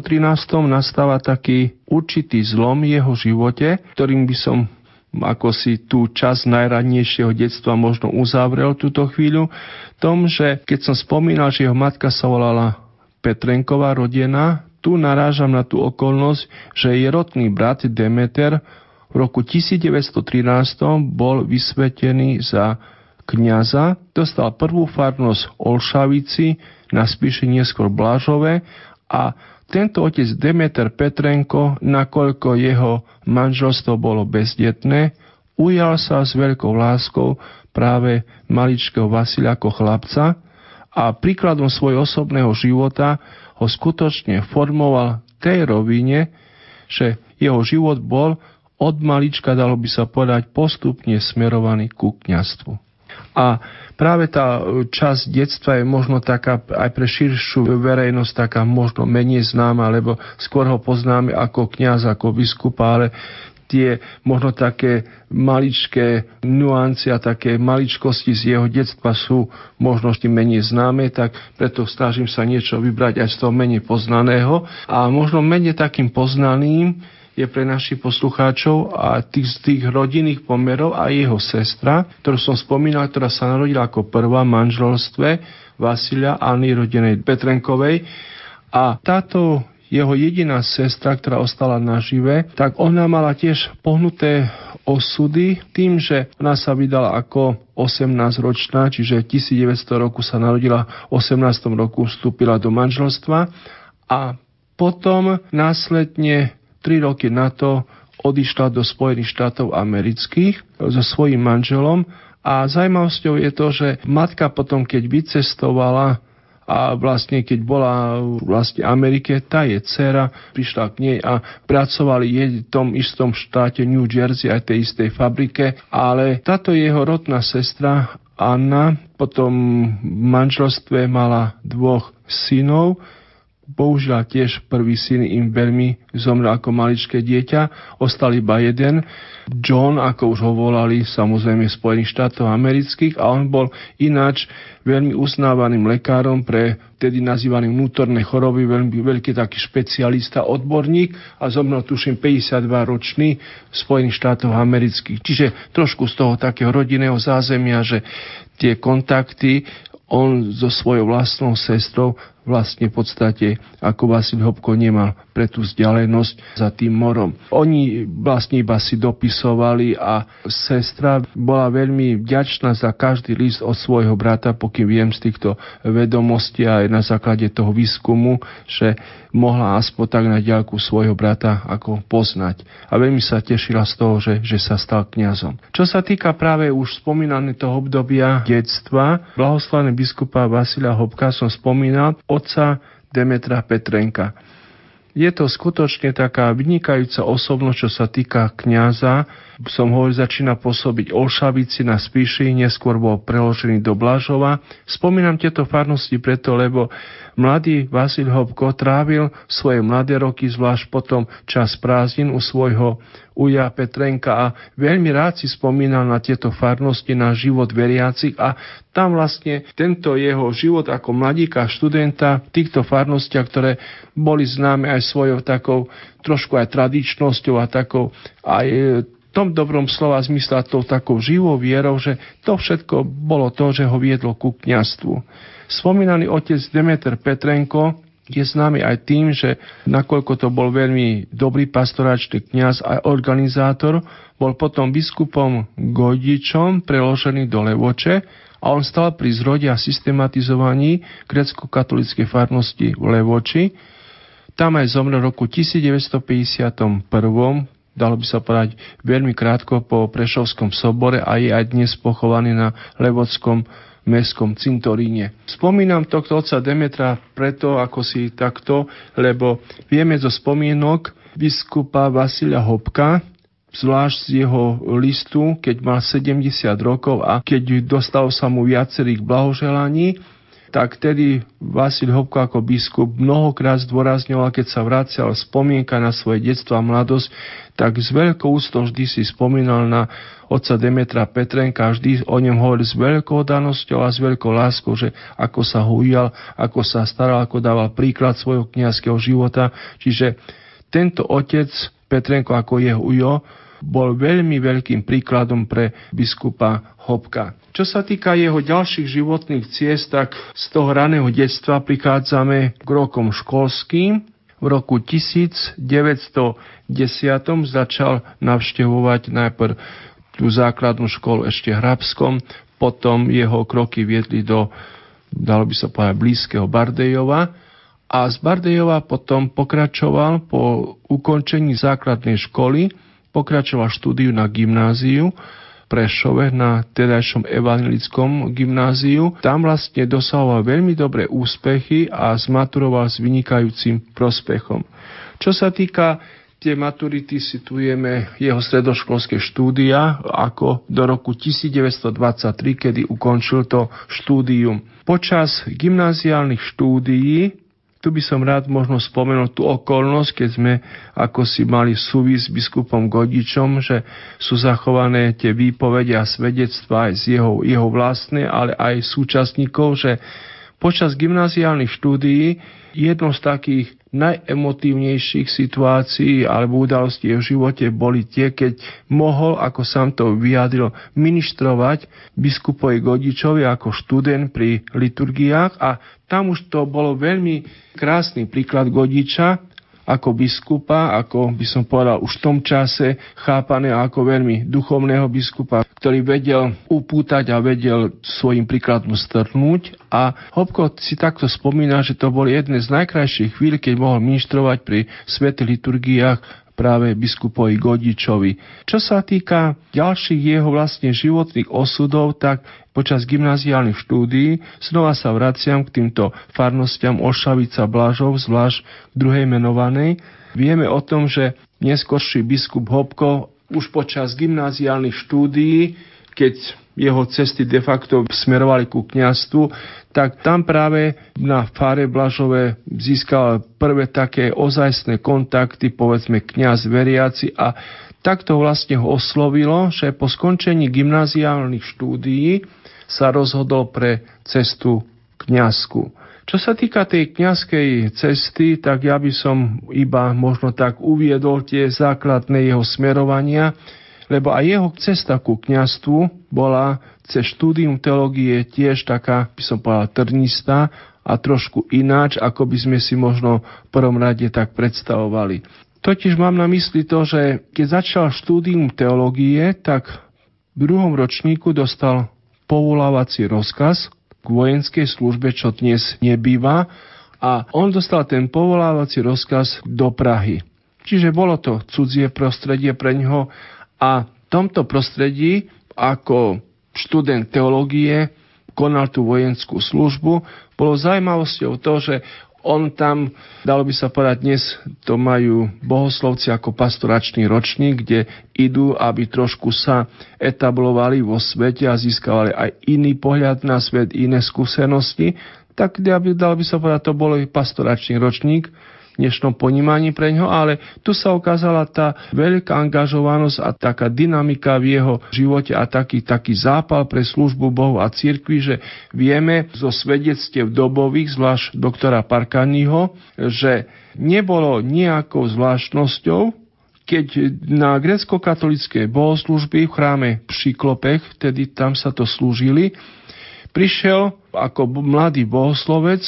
nastáva taký určitý zlom jeho živote, ktorým by som ako si tú čas najradnejšieho detstva možno uzavrel túto chvíľu, tom, že keď som spomínal, že jeho matka sa volala Petrenková rodená, tu narážam na tú okolnosť, že jej rodný brat Demeter v roku 1913 bol vysvetený za kniaza, dostal prvú farnosť Olšavici, na spíši neskôr Blažové a tento otec Demeter Petrenko, nakoľko jeho manželstvo bolo bezdetné, ujal sa s veľkou láskou práve maličkého Vasila ako chlapca a príkladom svojho osobného života ho skutočne formoval tej rovine, že jeho život bol od malička, dalo by sa povedať, postupne smerovaný ku kňastvu. A práve tá časť detstva je možno taká aj pre širšiu verejnosť taká možno menej známa, lebo skôr ho poznáme ako kňaz, ako biskupa, ale tie možno také maličké nuancie a také maličkosti z jeho detstva sú možno tým menej známe, tak preto snažím sa niečo vybrať aj z toho menej poznaného a možno menej takým poznaným je pre našich poslucháčov a tých tých rodinných pomerov a jeho sestra, ktorú som spomínal, ktorá sa narodila ako prvá v manželstve Vasilia Anny rodenej Petrenkovej. A táto jeho jediná sestra, ktorá ostala nažive, tak ona mala tiež pohnuté osudy tým, že ona sa vydala ako 18-ročná, čiže 1900 roku sa narodila, v 18. roku vstúpila do manželstva a potom následne 3 roky na to odišla do Spojených štátov amerických so svojím manželom. A zaujímavosťou je to, že matka potom, keď vycestovala a vlastne keď bola v vlastne Amerike, tá je dcera, prišla k nej a pracovali jej v tom istom štáte New Jersey aj tej istej fabrike, ale táto jeho rodná sestra Anna potom v manželstve mala dvoch synov, Bohužiaľ tiež prvý syn im veľmi zomrel ako maličké dieťa, ostal iba jeden. John, ako už ho volali, samozrejme Spojených štátov amerických a on bol ináč veľmi uznávaným lekárom pre tedy nazývaný vnútorné choroby, veľmi veľký taký špecialista, odborník a zomrel tuším 52 ročný v Spojených štátoch amerických. Čiže trošku z toho takého rodinného zázemia, že tie kontakty on so svojou vlastnou sestrou vlastne v podstate ako Vasil Hopko nemal pre tú vzdialenosť za tým morom. Oni vlastne iba si dopisovali a sestra bola veľmi vďačná za každý list od svojho brata, pokým viem z týchto vedomostí aj na základe toho výskumu, že mohla aspoň tak na ďalku svojho brata ako poznať. A veľmi sa tešila z toho, že, že sa stal kňazom. Čo sa týka práve už spomínaného obdobia detstva, blahoslavený biskupa Vasila Hopka som spomínal, otca Demetra Petrenka. Je to skutočne taká vynikajúca osobnosť, čo sa týka kňaza. Som ho začína pôsobiť Olšavici na Spíši, neskôr bol preložený do Blažova. Spomínam tieto farnosti preto, lebo mladý Vasil Hopko trávil svoje mladé roky, zvlášť potom čas prázdnin u svojho uja Petrenka a veľmi rád si spomínal na tieto farnosti, na život veriacich a tam vlastne tento jeho život ako mladíka študenta v týchto farnostiach, ktoré boli známe aj svojou takou trošku aj tradičnosťou a takou aj e, tom dobrom slova zmysla tou takou živou vierou, že to všetko bolo to, že ho viedlo ku kniastvu. Spomínaný otec Demeter Petrenko je známy aj tým, že nakoľko to bol veľmi dobrý pastoračný kňaz a organizátor, bol potom biskupom Gojdičom preložený do Levoče a on stal pri zrode a systematizovaní grecko-katolíckej farnosti v Levoči. Tam aj zomrel roku 1951 dalo by sa povedať, veľmi krátko po Prešovskom sobore a je aj dnes pochovaný na Levockom mestskom cintoríne. Spomínam tohto otca Demetra preto, ako si takto, lebo vieme zo spomienok biskupa Vasilia Hopka, zvlášť z jeho listu, keď mal 70 rokov a keď dostal sa mu viacerých blahoželaní, tak tedy Vasil Hopko ako biskup mnohokrát zdôrazňoval, keď sa vracial spomienka na svoje detstvo a mladosť, tak s veľkou ústou vždy si spomínal na otca Demetra Petrenka vždy o ňom hovoril s veľkou danosťou a s veľkou láskou, že ako sa ho ujal, ako sa staral, ako dával príklad svojho kniazského života. Čiže tento otec Petrenko ako jeho ujo bol veľmi veľkým príkladom pre biskupa Hopka. Čo sa týka jeho ďalších životných ciest, tak z toho raného detstva prichádzame k rokom školským. V roku 1910 začal navštevovať najprv tú základnú školu ešte Hrabskom, potom jeho kroky viedli do, dalo by sa povedať, blízkeho Bardejova a z Bardejova potom pokračoval po ukončení základnej školy, pokračoval štúdiu na gymnáziu Prešove na tedajšom evangelickom gymnáziu. Tam vlastne dosahoval veľmi dobré úspechy a zmaturoval s vynikajúcim prospechom. Čo sa týka tie maturity situujeme jeho stredoškolské štúdia ako do roku 1923, kedy ukončil to štúdium. Počas gymnáziálnych štúdií tu by som rád možno spomenul tú okolnosť, keď sme ako si mali súvis s biskupom Godičom, že sú zachované tie výpovede a svedectvá aj z jeho, jeho vlastné, ale aj súčasníkov, že počas gymnáziálnych štúdií jednou z takých najemotívnejších situácií alebo udalostí v živote boli tie, keď mohol, ako sám to vyjadril, ministrovať biskupovi Godičovi ako študent pri liturgiách. A tam už to bolo veľmi krásny príklad Godiča, ako biskupa, ako by som povedal už v tom čase chápané ako veľmi duchovného biskupa, ktorý vedel upútať a vedel svojim príkladom strhnúť. A Hopko si takto spomína, že to boli jedné z najkrajších chvíľ, keď mohol ministrovať pri svetých liturgiách práve biskupovi Godičovi. Čo sa týka ďalších jeho vlastne životných osudov, tak počas gymnáziálnych štúdií znova sa vraciam k týmto farnostiam Olšavica Blažov, zvlášť druhej menovanej. Vieme o tom, že neskorší biskup Hopko už počas gymnáziálnych štúdií, keď jeho cesty de facto smerovali ku kňastvu, tak tam práve na Fáre Blažové získal prvé také ozajstné kontakty, povedzme kňaz veriaci a takto vlastne ho oslovilo, že po skončení gymnáziálnych štúdií sa rozhodol pre cestu kňazku. Čo sa týka tej kňazskej cesty, tak ja by som iba možno tak uviedol tie základné jeho smerovania lebo aj jeho cesta ku kňastvu bola cez štúdium teológie tiež taká, by som povedal, trnistá a trošku ináč, ako by sme si možno v prvom rade tak predstavovali. Totiž mám na mysli to, že keď začal štúdium teológie, tak v druhom ročníku dostal povolávací rozkaz k vojenskej službe, čo dnes nebýva, a on dostal ten povolávací rozkaz do Prahy. Čiže bolo to cudzie prostredie pre ňoho a v tomto prostredí ako študent teológie konal tú vojenskú službu. Bolo zaujímavosťou to, že on tam, dalo by sa povedať, dnes to majú bohoslovci ako pastoračný ročník, kde idú, aby trošku sa etablovali vo svete a získavali aj iný pohľad na svet, iné skúsenosti. Tak, dalo by sa povedať, to bol pastoračný ročník, dnešnom ponímaní pre ňo, ale tu sa ukázala tá veľká angažovanosť a taká dynamika v jeho živote a taký, taký zápal pre službu Bohu a cirkvi, že vieme zo svedectiev dobových, zvlášť doktora Parkaniho, že nebolo nejakou zvláštnosťou, keď na grecko-katolické bohoslužby v chráme Šiklopech, vtedy tam sa to slúžili, prišiel ako mladý bohoslovec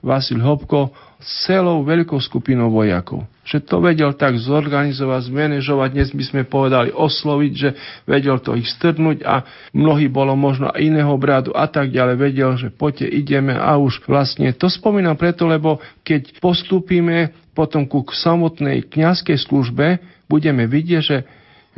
Vasil Hopko celou veľkou skupinou vojakov. Že to vedel tak zorganizovať, zmanéžovať, dnes by sme povedali osloviť, že vedel to ich strnúť a mnohí bolo možno iného bradu a tak ďalej. Vedel, že poďte, ideme a už vlastne to spomínam preto, lebo keď postupíme potom ku samotnej kňazskej službe, budeme vidieť, že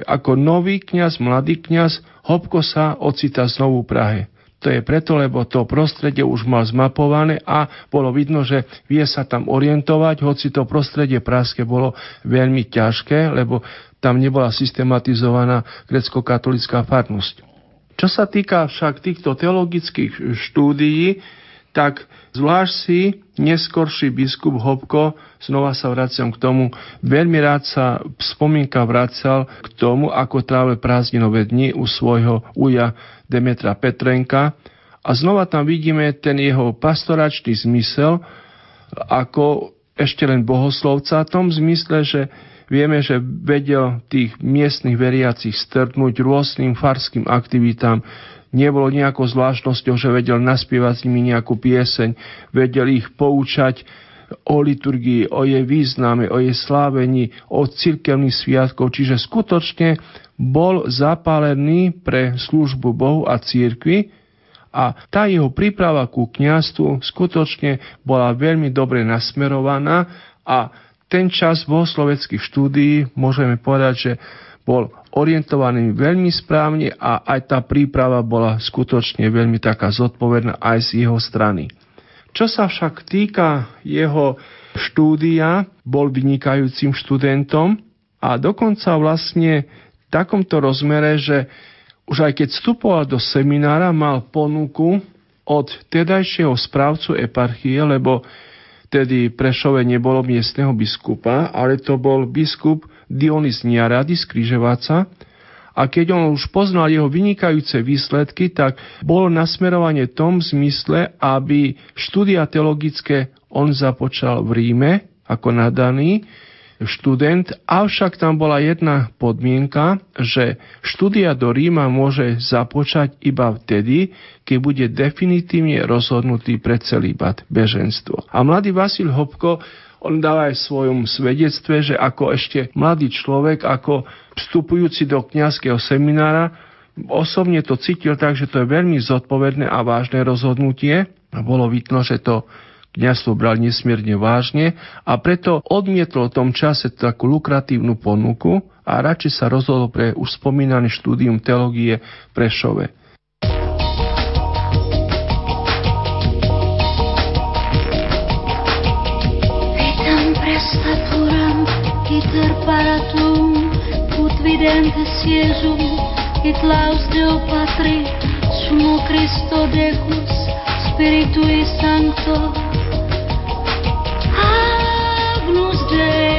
ako nový kňaz, mladý kňaz, Hopko sa ocita znovu v Prahe. To je preto, lebo to prostredie už mal zmapované a bolo vidno, že vie sa tam orientovať, hoci to prostredie praské bolo veľmi ťažké, lebo tam nebola systematizovaná grecko-katolická farnosť. Čo sa týka však týchto teologických štúdií, tak zvlášť si neskorší biskup Hopko, znova sa vraciam k tomu, veľmi rád sa spomienka vracal k tomu, ako trávil prázdninové dni u svojho uja Demetra Petrenka. A znova tam vidíme ten jeho pastoračný zmysel ako ešte len bohoslovca v tom zmysle, že vieme, že vedel tých miestnych veriacich strtnúť rôznym farským aktivitám, nebolo nejakou zvláštnosťou, že vedel naspievať s nimi nejakú pieseň, vedel ich poučať o liturgii, o jej význame, o jej slávení, o cirkevných sviatkov, čiže skutočne bol zapálený pre službu Bohu a církvi a tá jeho príprava ku kniastu skutočne bola veľmi dobre nasmerovaná a ten čas bohosloveckých štúdií môžeme povedať, že bol orientovaný veľmi správne a aj tá príprava bola skutočne veľmi taká zodpovedná aj z jeho strany. Čo sa však týka jeho štúdia, bol vynikajúcim študentom, a dokonca vlastne v takomto rozmere, že už aj keď vstupoval do seminára, mal ponuku od tedajšieho správcu eparchie, lebo vtedy Prešove nebolo miestneho biskupa, ale to bol biskup Dionys Niarady z Kryževáca, a keď on už poznal jeho vynikajúce výsledky, tak bolo nasmerovanie tom zmysle, aby štúdia teologické on započal v Ríme ako nadaný študent, avšak tam bola jedna podmienka, že štúdia do Ríma môže započať iba vtedy, keď bude definitívne rozhodnutý pre celý beženstvo. A mladý Vasil Hopko on dáva aj svojom svedectve, že ako ešte mladý človek, ako vstupujúci do kňazského seminára, osobne to cítil tak, že to je veľmi zodpovedné a vážne rozhodnutie. Bolo vidno, že to kniazstvo bral nesmierne vážne a preto odmietol v tom čase takú lukratívnu ponuku a radšej sa rozhodol pre už spomínané štúdium teológie Prešove. Iter paratum ut videntes Iesum et laus Deo Patri sumo Christo Decus Spiritui Sancto. Agnus Dei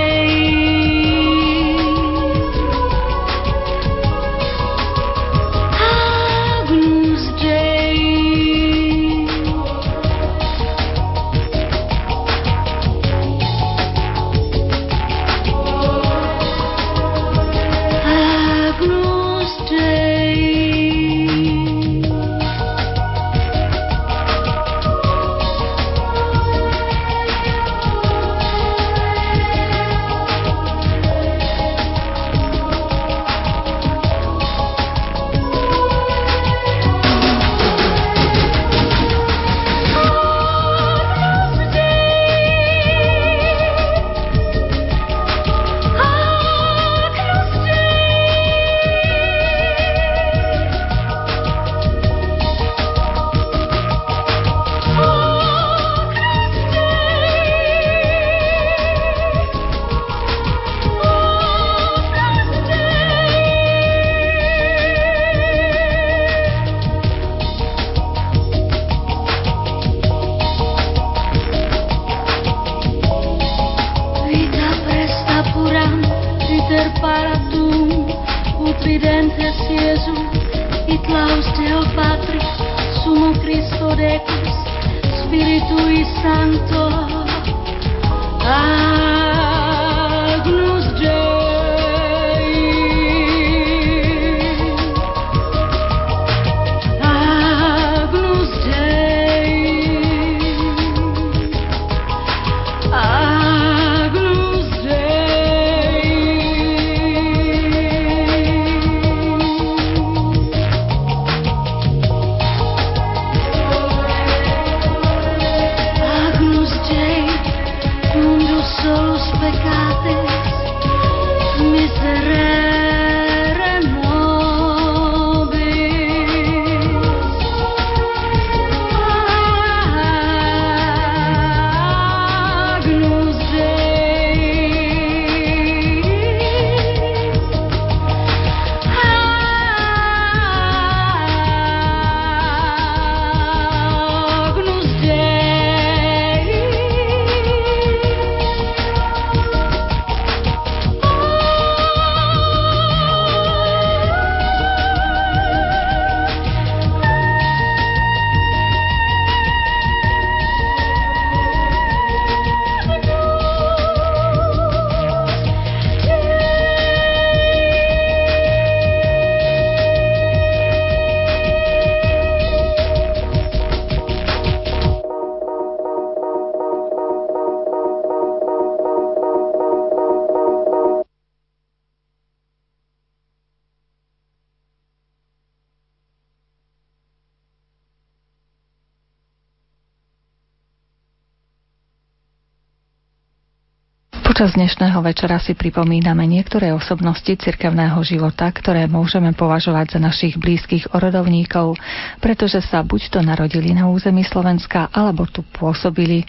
Počas dnešného večera si pripomíname niektoré osobnosti cirkevného života, ktoré môžeme považovať za našich blízkych orodovníkov, pretože sa buď to narodili na území Slovenska, alebo tu pôsobili.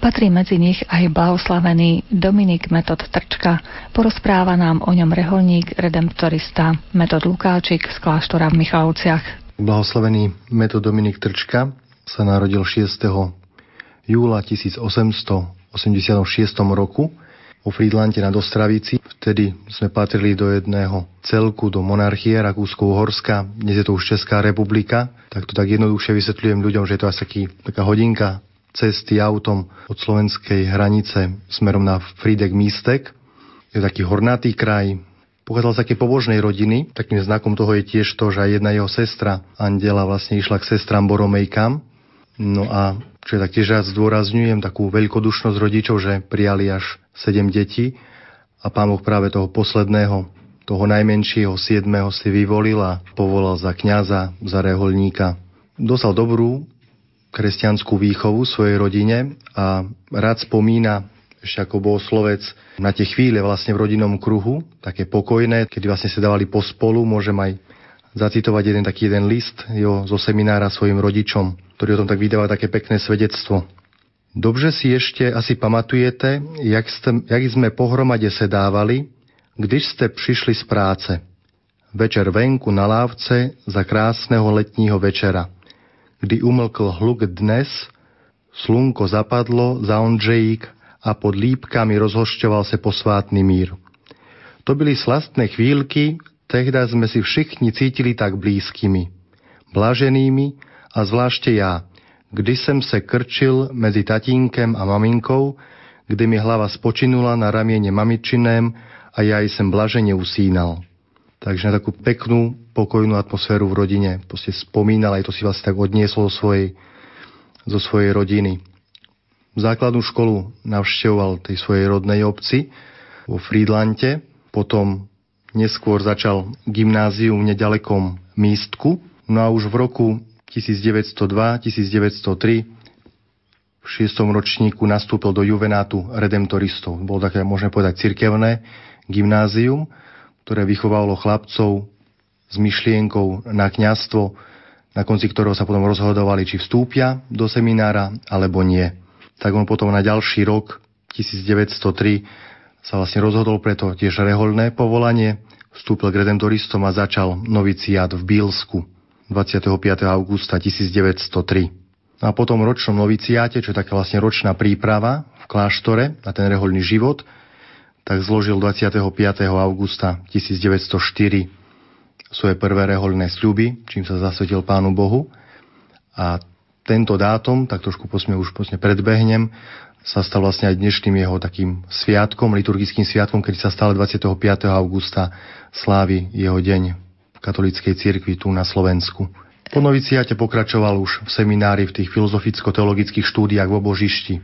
Patrí medzi nich aj blahoslavený Dominik Metod Trčka. Porozpráva nám o ňom reholník, redemptorista Metod Lukáčik z kláštora v Michalovciach. Blahoslavený Metod Dominik Trčka sa narodil 6. júla 1886 roku vo Friedlante nad Ostravici. Vtedy sme patrili do jedného celku, do monarchie Rakúsko-Uhorska. Dnes je to už Česká republika. Tak to tak jednoduchšie vysvetľujem ľuďom, že je to asi taký, taká hodinka cesty autom od slovenskej hranice smerom na Frídek Místek. Je to taký hornatý kraj, pochádzal z také pobožnej rodiny. Takým znakom toho je tiež to, že aj jedna jeho sestra, Andela, vlastne išla k sestram Boromejkam. No a čo je taktiež raz zdôrazňujem, takú veľkodušnosť rodičov, že prijali až 7 detí a pán Boh práve toho posledného, toho najmenšieho, siedmeho si vyvolil a povolal za kňaza, za reholníka. Dostal dobrú kresťanskú výchovu svojej rodine a rád spomína ešte ako bohoslovec na tie chvíle vlastne v rodinnom kruhu, také pokojné, kedy vlastne sa dávali pospolu, môžem aj zacitovať jeden taký jeden list jo, zo seminára svojim rodičom, ktorý o tom tak vydáva také pekné svedectvo. Dobře si ešte asi pamatujete, jak, ste, jak sme pohromade sedávali, když ste prišli z práce. Večer venku na lávce za krásneho letního večera – kdy umlkl hluk dnes, slunko zapadlo za Ondřejík a pod lípkami rozhošťoval se posvátny mír. To byly slastné chvíľky, tehda sme si všichni cítili tak blízkými, blaženými a zvláště já, kdy jsem se krčil mezi tatínkem a maminkou, kde mi hlava spočinula na ramiene mamičiném a ja jsem blažene usínal. Takže na takú peknú, pokojnú atmosféru v rodine proste spomínal, aj to si vlastne tak odniesol zo svojej, zo svojej rodiny. Základnú školu navštevoval tej svojej rodnej obci vo Friedlante, potom neskôr začal gymnázium v nedalekom místku, no a už v roku 1902-1903 v šiestom ročníku nastúpil do juvenátu redemptoristov. Bolo také, môžeme povedať, cirkevné gymnázium, ktoré vychovalo chlapcov s myšlienkou na kňazstvo, na konci ktorého sa potom rozhodovali, či vstúpia do seminára alebo nie. Tak on potom na ďalší rok, 1903, sa vlastne rozhodol preto tiež reholné povolanie, vstúpil k redemptoristom a začal noviciát v Bílsku 25. augusta 1903. No a potom ročnom noviciáte, čo je taká vlastne ročná príprava v kláštore na ten reholný život, tak zložil 25. augusta 1904 svoje prvé reholné sľuby, čím sa zasvetil Pánu Bohu. A tento dátum, tak trošku posme už posme predbehnem, sa stal vlastne aj dnešným jeho takým sviatkom, liturgickým sviatkom, keď sa stále 25. augusta slávi jeho deň katolíckej cirkvi tu na Slovensku. Po noviciate pokračoval už v seminári v tých filozoficko-teologických štúdiách v Obožišti.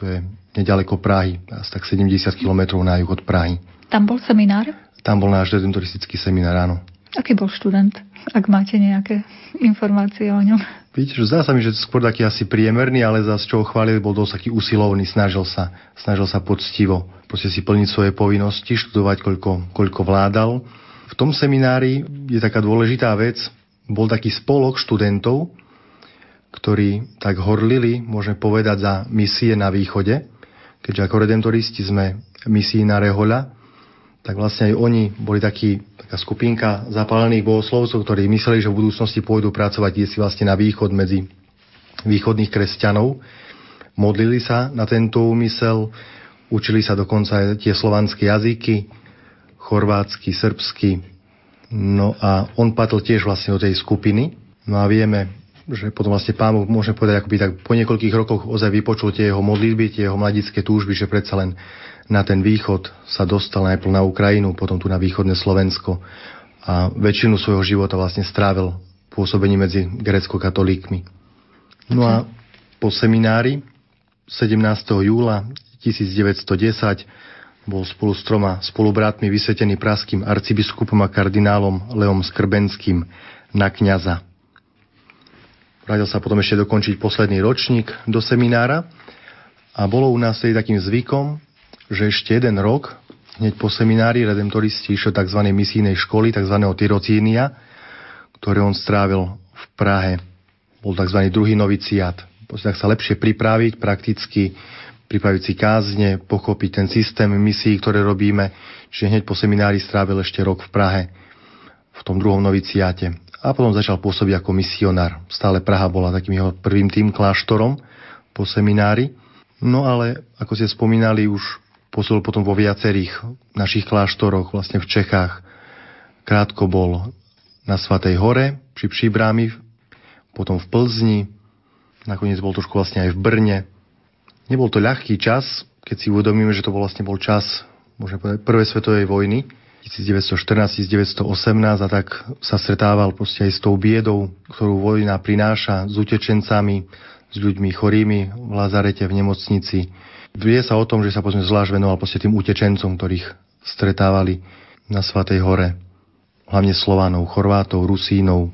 To je nedaleko Prahy, asi tak 70 km na juh od Prahy. Tam bol seminár? Tam bol náš redenturistický seminár, áno. Aký bol študent, ak máte nejaké informácie o ňom? Víte, že zdá sa mi, že skôr taký asi priemerný, ale zase čo ho chválili, bol dosť taký usilovný, snažil sa, snažil sa poctivo proste si plniť svoje povinnosti, študovať, koľko, koľko vládal. V tom seminári je taká dôležitá vec, bol taký spolok študentov, ktorí tak horlili, môžeme povedať, za misie na východe. Keďže ako redemptoristi sme misijná rehoľa, tak vlastne aj oni boli takí, taká skupinka zapálených bohoslovcov, ktorí mysleli, že v budúcnosti pôjdu pracovať si vlastne na východ medzi východných kresťanov. Modlili sa na tento úmysel, učili sa dokonca aj tie slovanské jazyky, chorvátsky, srbsky. No a on patril tiež vlastne do tej skupiny. No a vieme, že potom vlastne pán Boh môže povedať, akoby tak po niekoľkých rokoch ozaj vypočul tie jeho modlitby, tie jeho mladické túžby, že predsa len na ten východ sa dostal najprv na Ukrajinu, potom tu na východné Slovensko a väčšinu svojho života vlastne strávil pôsobení medzi grecko-katolíkmi. No a po seminári 17. júla 1910 bol spolu s troma spolubratmi vysvetený praským arcibiskupom a kardinálom Leom Skrbenským na kňaza. Vrátil sa potom ešte dokončiť posledný ročník do seminára a bolo u nás tedy takým zvykom, že ešte jeden rok, hneď po seminári, redemptoristi išiel tzv. misijnej školy, tzv. Tyrocínia, ktoré on strávil v Prahe. Bol tzv. druhý noviciát. Tak sa lepšie pripraviť, prakticky pripraviť si kázne, pochopiť ten systém misií, ktoré robíme. Čiže hneď po seminári strávil ešte rok v Prahe, v tom druhom noviciáte. A potom začal pôsobiť ako misionár. Stále Praha bola takým jeho prvým tým kláštorom po seminári. No ale, ako ste spomínali, už pôsobil potom vo viacerých našich kláštoroch, vlastne v Čechách. Krátko bol na Svatej hore, pri Příbrámi, potom v Plzni, nakoniec bol trošku vlastne aj v Brne. Nebol to ľahký čas, keď si uvedomíme, že to bol vlastne bol čas môžeme povedať, prvej svetovej vojny, 1914-1918 a tak sa stretával proste aj s tou biedou, ktorú vojna prináša s utečencami, s ľuďmi chorými v Lazarete, v nemocnici. Vie sa o tom, že sa povedzme zvlášť venoval proste tým utečencom, ktorých stretávali na Svatej hore. Hlavne Slovanov, Chorvátov, Rusínov,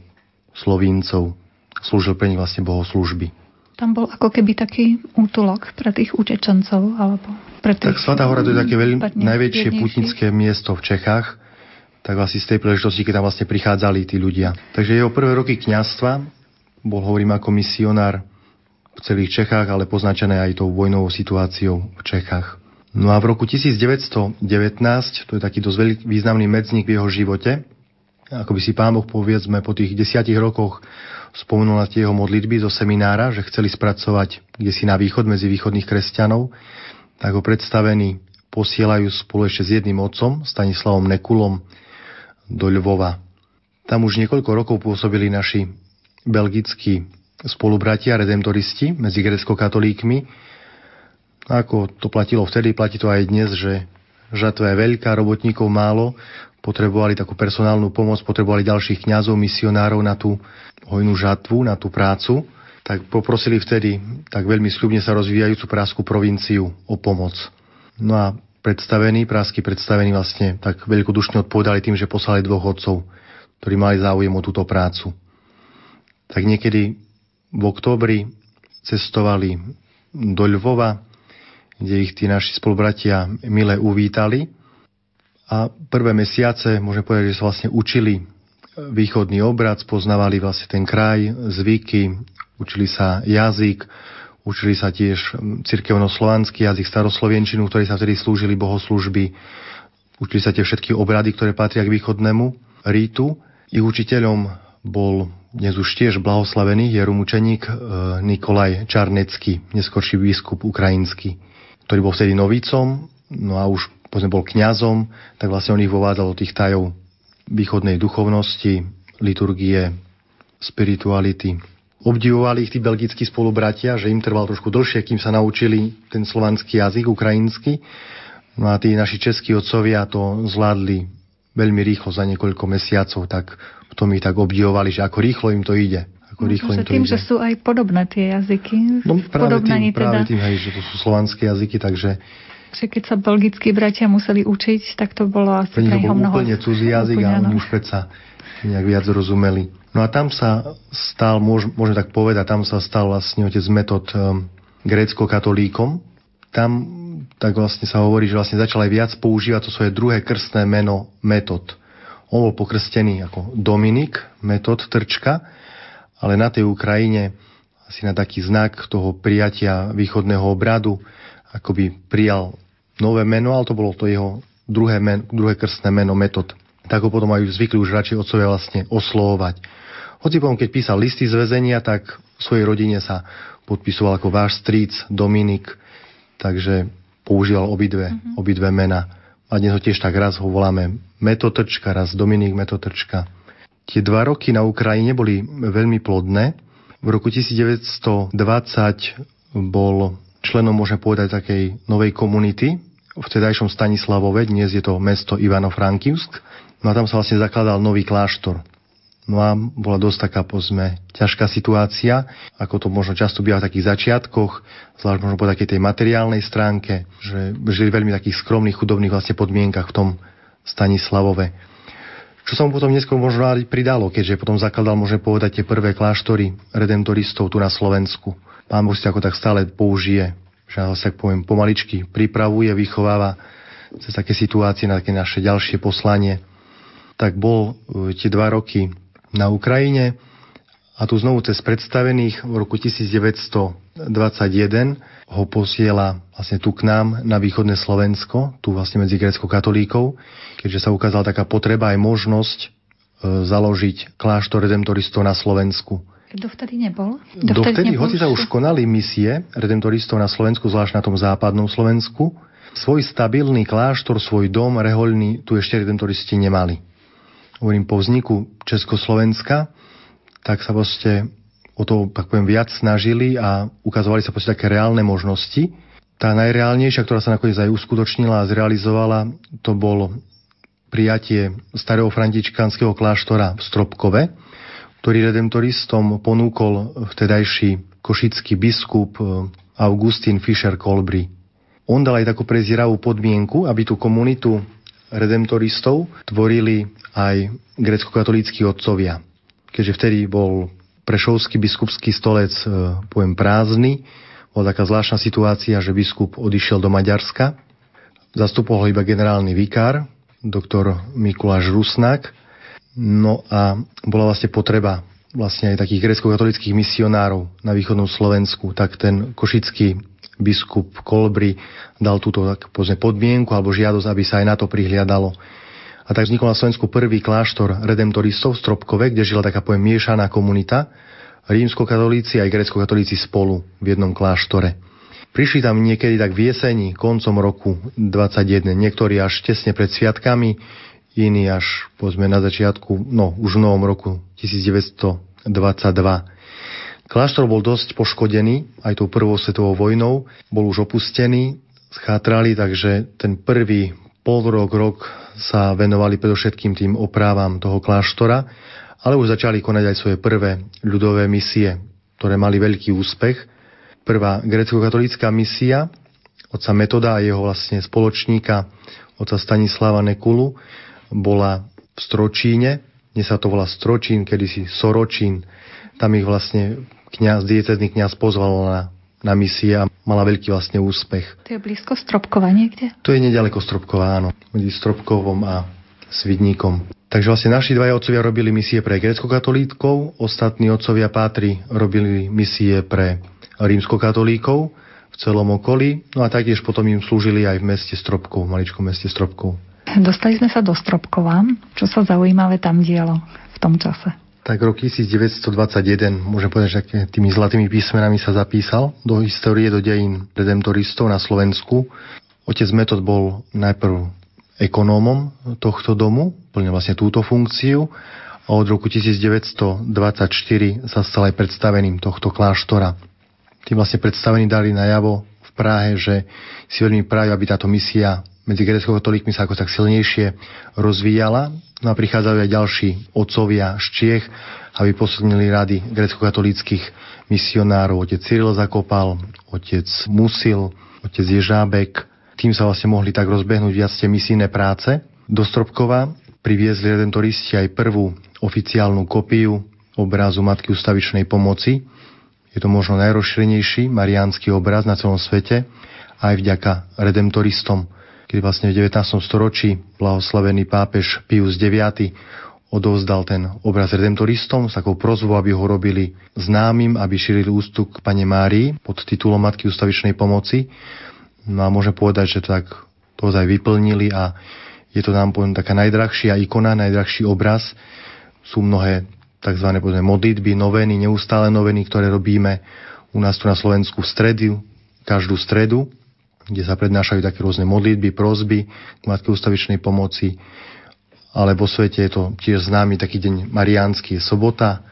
Slovíncov. Slúžil pre nich vlastne bohoslúžby. Tam bol ako keby taký útulok pre tých utečencov, alebo pre tých... Tak Svatá hora to je také veľmi najväčšie putnické miesto v Čechách, tak asi z tej príležitosti, keď tam vlastne prichádzali tí ľudia. Takže jeho prvé roky kňazstva bol, hovorím, ako misionár v celých Čechách, ale poznačené aj tou vojnovou situáciou v Čechách. No a v roku 1919, to je taký dosť významný medzník v jeho živote, ako by si pán Boh povedzme po tých desiatich rokoch spomenul na tie jeho modlitby zo seminára, že chceli spracovať kde si na východ medzi východných kresťanov, tak ho predstavení posielajú spolu ešte s jedným otcom, Stanislavom Nekulom, do Ľvova. Tam už niekoľko rokov pôsobili naši belgickí spolubratia, redemptoristi medzi grecko-katolíkmi. Ako to platilo vtedy, platí to aj dnes, že žatva je veľká, robotníkov málo, potrebovali takú personálnu pomoc, potrebovali ďalších kňazov, misionárov na tú hojnú žatvu, na tú prácu, tak poprosili vtedy tak veľmi sľubne sa rozvíjajúcu prásku provinciu o pomoc. No a predstavení, prásky predstavení vlastne tak veľkodušne odpovedali tým, že poslali dvoch otcov, ktorí mali záujem o túto prácu. Tak niekedy v októbri cestovali do Ľvova, kde ich tí naši spolubratia mile uvítali. A prvé mesiace, môžem povedať, že sa vlastne učili východný obrad, poznávali vlastne ten kraj, zvyky, učili sa jazyk, učili sa tiež cirkevno-slovanský jazyk, staroslovenčinu, ktorý sa vtedy slúžili bohoslužby, učili sa tie všetky obrady, ktoré patria k východnému rítu. Ich učiteľom bol dnes už tiež blahoslavený jerumučeník e, Nikolaj Čarnecký, neskorší biskup ukrajinský, ktorý bol vtedy novícom, no a už povedzme bol kňazom, tak vlastne on ich vovádzal do tých tajov východnej duchovnosti, liturgie, spirituality. Obdivovali ich tí belgickí spolubratia, že im trval trošku dlhšie, kým sa naučili ten slovanský jazyk, ukrajinsky. No a tí naši českí otcovia to zvládli veľmi rýchlo za niekoľko mesiacov, tak v tom ich tak obdivovali, že ako rýchlo im to ide. Ako rýchlo im to tým, ide. že sú aj podobné tie jazyky. No práve tým, práve teda... tým hej, že to sú slovanské jazyky, takže že keď sa belgickí bratia museli učiť, tak to bolo asi pre neho mnoho... úplne cudzí jazyk a oni už predsa nejak viac rozumeli. No a tam sa stal, môžem tak povedať, tam sa stal vlastne otec metod um, grécko-katolíkom. Tam tak vlastne sa hovorí, že vlastne začal aj viac používať to svoje druhé krstné meno metod. On bol pokrstený ako Dominik, metod Trčka, ale na tej Ukrajine asi na taký znak toho prijatia východného obradu akoby prijal nové meno, ale to bolo to jeho druhé, men, druhé krstné meno, metod. Tak ho potom aj zvykli už radšej otcovia vlastne oslovovať. Hoci potom, keď písal listy z väzenia, tak v svojej rodine sa podpisoval ako váš stríc Dominik, takže používal obidve, mm-hmm. obidve mena. A dnes ho tiež tak raz ho voláme Metotrčka, raz Dominik Metotrčka. Tie dva roky na Ukrajine boli veľmi plodné. V roku 1920 bol členom, môžeme povedať, takej novej komunity v tedajšom Stanislavove, dnes je to mesto Ivano-Frankivsk. No a tam sa vlastne zakladal nový kláštor. No a bola dosť taká, pozme, ťažká situácia, ako to možno často býva v takých začiatkoch, zvlášť možno po takej tej materiálnej stránke, že žili veľmi takých skromných, chudobných vlastne podmienkach v tom Stanislavove. Čo sa mu potom neskôr možno pridalo, keďže potom zakladal, môžeme povedať, tie prvé kláštory redemptoristov tu na Slovensku. Pán Boh si ako tak stále použije, že sa poviem, pomaličky pripravuje, vychováva cez také situácie na také naše ďalšie poslanie. Tak bol e, tie dva roky na Ukrajine a tu znovu cez predstavených v roku 1921 1621 ho posiela vlastne tu k nám na východné Slovensko, tu vlastne medzi grecko-katolíkov, keďže sa ukázala taká potreba aj možnosť e, založiť kláštor redemptoristov na Slovensku. Dovtedy nebol? Dovtedy, Dovtedy nebol hoci sa už konali misie redemptoristov na Slovensku, zvlášť na tom západnom Slovensku, svoj stabilný kláštor, svoj dom rehoľný tu ešte redemptoristi nemali. Hovorím, po vzniku Československa, tak sa proste o to, tak poviem, viac snažili a ukazovali sa proste také reálne možnosti. Tá najreálnejšia, ktorá sa nakoniec aj uskutočnila a zrealizovala, to bol prijatie starého františkánskeho kláštora v Stropkove, ktorý redemptoristom ponúkol vtedajší košický biskup eh, Augustín Fischer Kolbry. On dal aj takú prezieravú podmienku, aby tú komunitu redemptoristov tvorili aj grecko-katolíckí otcovia. Keďže vtedy bol Prešovský biskupský stolec, e, poviem, prázdny. Bola taká zvláštna situácia, že biskup odišiel do Maďarska. Zastupoval iba generálny vikár, doktor Mikuláš Rusnak. No a bola vlastne potreba vlastne aj takých grecko-katolických misionárov na východnom Slovensku, tak ten košický biskup Kolbry dal túto tak, podmienku alebo žiadosť, aby sa aj na to prihliadalo. A tak vznikol na Slovensku prvý kláštor redemptoristov v Stropkove, kde žila taká poviem miešaná komunita, rímskokatolíci aj grecko-katolíci spolu v jednom kláštore. Prišli tam niekedy tak v jeseni, koncom roku 21, niektorí až tesne pred sviatkami, iní až povedzme na začiatku, no už v novom roku 1922. Kláštor bol dosť poškodený aj tou prvou svetovou vojnou, bol už opustený, schátrali, takže ten prvý pol rok, rok sa venovali predovšetkým tým oprávam toho kláštora, ale už začali konať aj svoje prvé ľudové misie, ktoré mali veľký úspech. Prvá grecko-katolícka misia otca Metoda a jeho vlastne spoločníka otca Stanislava Nekulu bola v Stročíne, dnes sa to volá Stročín, kedysi Soročín. Tam ich vlastne kniaz, diecezný kniaz pozval na na misie a mala veľký vlastne úspech. To je blízko Stropkova niekde? To je nedaleko Stropkova, áno. Medzi Stropkovom a Svidníkom. Takže vlastne naši dvaja otcovia robili misie pre grecko-katolíkov, ostatní otcovia Pátri robili misie pre rímsko-katolíkov v celom okolí, no a taktiež potom im slúžili aj v meste Stropkov, v maličkom meste Stropkov. Dostali sme sa do Stropkova. Čo sa zaujímavé tam dielo v tom čase? Tak rok 1921, môžem povedať, že tými zlatými písmenami sa zapísal do histórie, do dejín redemptoristov na Slovensku. Otec Metod bol najprv ekonómom tohto domu, plnil vlastne túto funkciu a od roku 1924 sa stal aj predstaveným tohto kláštora. Tým vlastne predstavení dali najavo v Prahe, že si veľmi prajú, aby táto misia medzi grecko-katolíkmi sa ako tak silnejšie rozvíjala. No a prichádzajú aj ďalší otcovia z Čiech, aby posilnili rady grecko-katolíckých misionárov. Otec Cyril Zakopal, otec Musil, otec Ježábek. Tým sa vlastne mohli tak rozbehnúť viac tie misijné práce. Do Stropkova priviezli redentoristi aj prvú oficiálnu kopiu obrazu Matky ustavičnej pomoci. Je to možno najrozšírenejší mariánsky obraz na celom svete, aj vďaka redemptoristom kedy vlastne v 19. storočí blahoslavený pápež Pius IX odovzdal ten obraz redemptoristom s takou prozbou, aby ho robili známym, aby šírili ústup k Pane Márii pod titulom Matky ustavičnej pomoci. No a môžem povedať, že tak to aj vyplnili a je to nám poviem taká najdrahšia ikona, najdrahší obraz. Sú mnohé tzv. Povedzme, modlitby, noveny, neustále noveny, ktoré robíme u nás tu na Slovensku v stredu, každú stredu kde sa prednášajú také rôzne modlitby, prozby k Matke ustavičnej pomoci. Ale vo svete je to tiež známy taký deň mariánsky, je sobota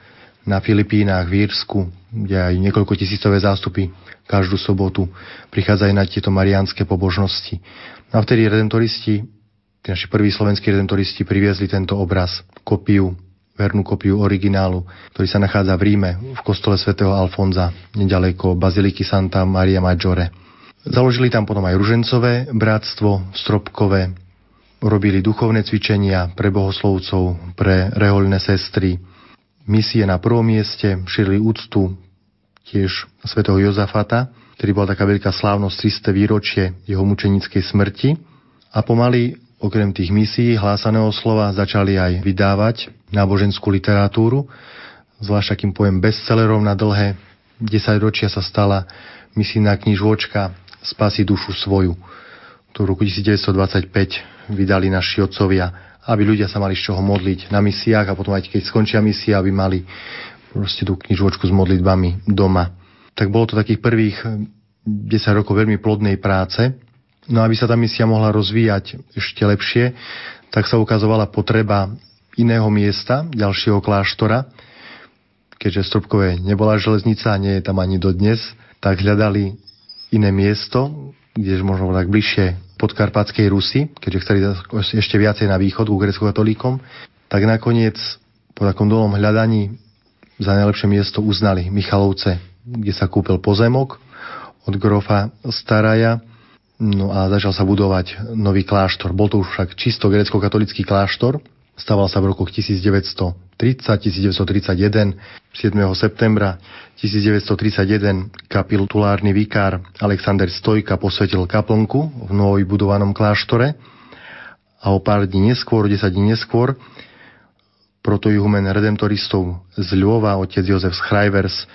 na Filipínach, v Írsku, kde aj niekoľko tisícové zástupy každú sobotu prichádzajú na tieto mariánske pobožnosti. No a vtedy redemptoristi, tí naši prví slovenskí redemptoristi priviezli tento obraz, kopiu, vernú kopiu originálu, ktorý sa nachádza v Ríme, v kostole svätého Alfonza, nedaleko Baziliky Santa Maria Maggiore. Založili tam potom aj ružencové bratstvo stropkové, robili duchovné cvičenia pre bohoslovcov, pre rehoľné sestry, misie na prvom mieste, šírili úctu tiež svätého Jozafata, ktorý bola taká veľká slávnosť 300 výročie jeho mučenickej smrti. A pomaly, okrem tých misií hlásaného slova, začali aj vydávať náboženskú literatúru, zvlášť akým pojem bestsellerom na dlhé. 10 ročia sa stala misijná knižočka Spasi dušu svoju, ktorú roku 1925 vydali naši otcovia, aby ľudia sa mali z čoho modliť na misiách a potom aj keď skončia misia, aby mali proste tú knižočku s modlitbami doma. Tak bolo to takých prvých 10 rokov veľmi plodnej práce. No aby sa tá misia mohla rozvíjať ešte lepšie, tak sa ukazovala potreba iného miesta, ďalšieho kláštora, keďže Stropkové nebola železnica a nie je tam ani dodnes, tak hľadali iné miesto, kde možno tak bližšie podkarpatskej Rusy, keďže chceli ešte viacej na východ ku grecko-katolíkom, tak nakoniec po takom dlhom hľadaní za najlepšie miesto uznali Michalovce, kde sa kúpil pozemok od grofa Staraja, no a začal sa budovať nový kláštor. Bol to už však čisto grecko-katolický kláštor, Stával sa v rokoch 1930, 1931, 7. septembra 1931 kapitulárny vikár Alexander Stojka posvetil kaplnku v novoj budovanom kláštore a o pár dní neskôr, 10 dní neskôr, protojuhumen redemptoristov z Ľova, otec Jozef Schreivers,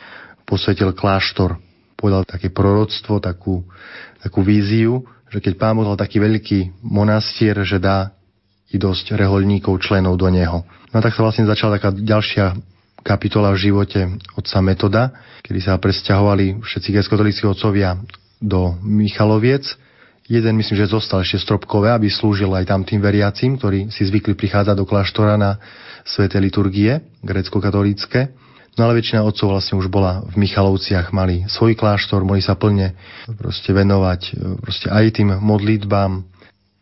posvetil kláštor. Povedal také proroctvo, takú, takú víziu, že keď pán taký veľký monastier, že dá i dosť reholníkov, členov do neho. No tak sa vlastne začala taká ďalšia kapitola v živote otca Metoda, kedy sa presťahovali všetci grecko otcovia do Michaloviec. Jeden myslím, že zostal ešte stropkové, aby slúžil aj tam tým veriacim, ktorí si zvykli prichádzať do kláštora na sveté liturgie grecko-katolícke. No ale väčšina otcov vlastne už bola v Michalovciach, mali svoj kláštor, mohli sa plne proste venovať proste aj tým modlitbám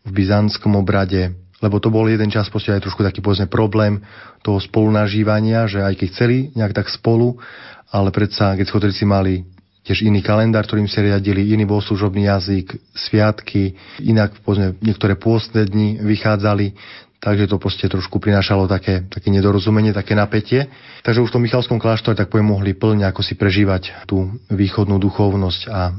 v byzantskom obrade, lebo to bol jeden čas proste aj trošku taký povedzme problém toho spolunažívania, že aj keď chceli nejak tak spolu, ale predsa keď si mali tiež iný kalendár, ktorým sa riadili, iný bol služobný jazyk, sviatky, inak povedzme, niektoré pôstne dni vychádzali, takže to proste trošku prinášalo také, také nedorozumenie, také napätie. Takže už v tom Michalskom kláštore tak poviem mohli plne ako si prežívať tú východnú duchovnosť a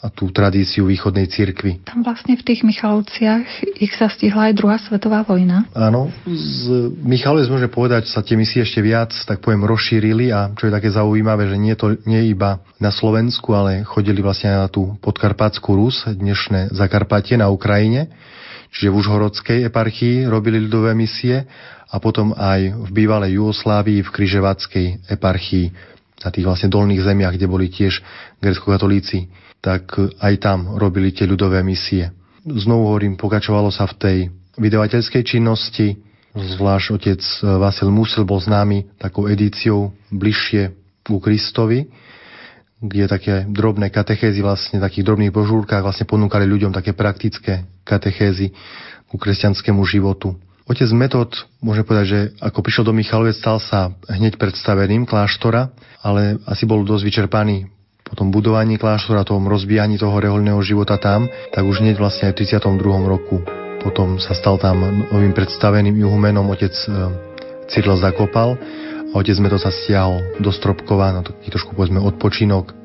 a tú tradíciu východnej cirkvi. Tam vlastne v tých Michalovciach ich sa stihla aj druhá svetová vojna. Áno, z Michalovec môže povedať, sa tie misie ešte viac, tak poviem, rozšírili a čo je také zaujímavé, že nie to nie iba na Slovensku, ale chodili vlastne na tú podkarpatskú Rus, dnešné Zakarpatie na Ukrajine, čiže v Užhorodskej eparchii robili ľudové misie a potom aj v bývalej Jugoslávii v Kryževackej eparchii na tých vlastne dolných zemiach, kde boli tiež grecko-katolíci tak aj tam robili tie ľudové misie. Znovu hovorím, pokračovalo sa v tej vydavateľskej činnosti, zvlášť otec Vasil Musil bol známy takou edíciou bližšie ku Kristovi, kde také drobné katechézy, vlastne takých drobných božúrkach vlastne ponúkali ľuďom také praktické katechézy ku kresťanskému životu. Otec Metod, môže povedať, že ako prišiel do Michalovec, stal sa hneď predstaveným kláštora, ale asi bol dosť vyčerpaný po tom budovaní kláštora, tom rozbijaní toho reholného života tam, tak už hneď vlastne aj v 32. roku potom sa stal tam novým predstaveným juhumenom otec e, Cyril Zakopal a otec to sa stiahol do Stropkova na taký trošku povedzme odpočinok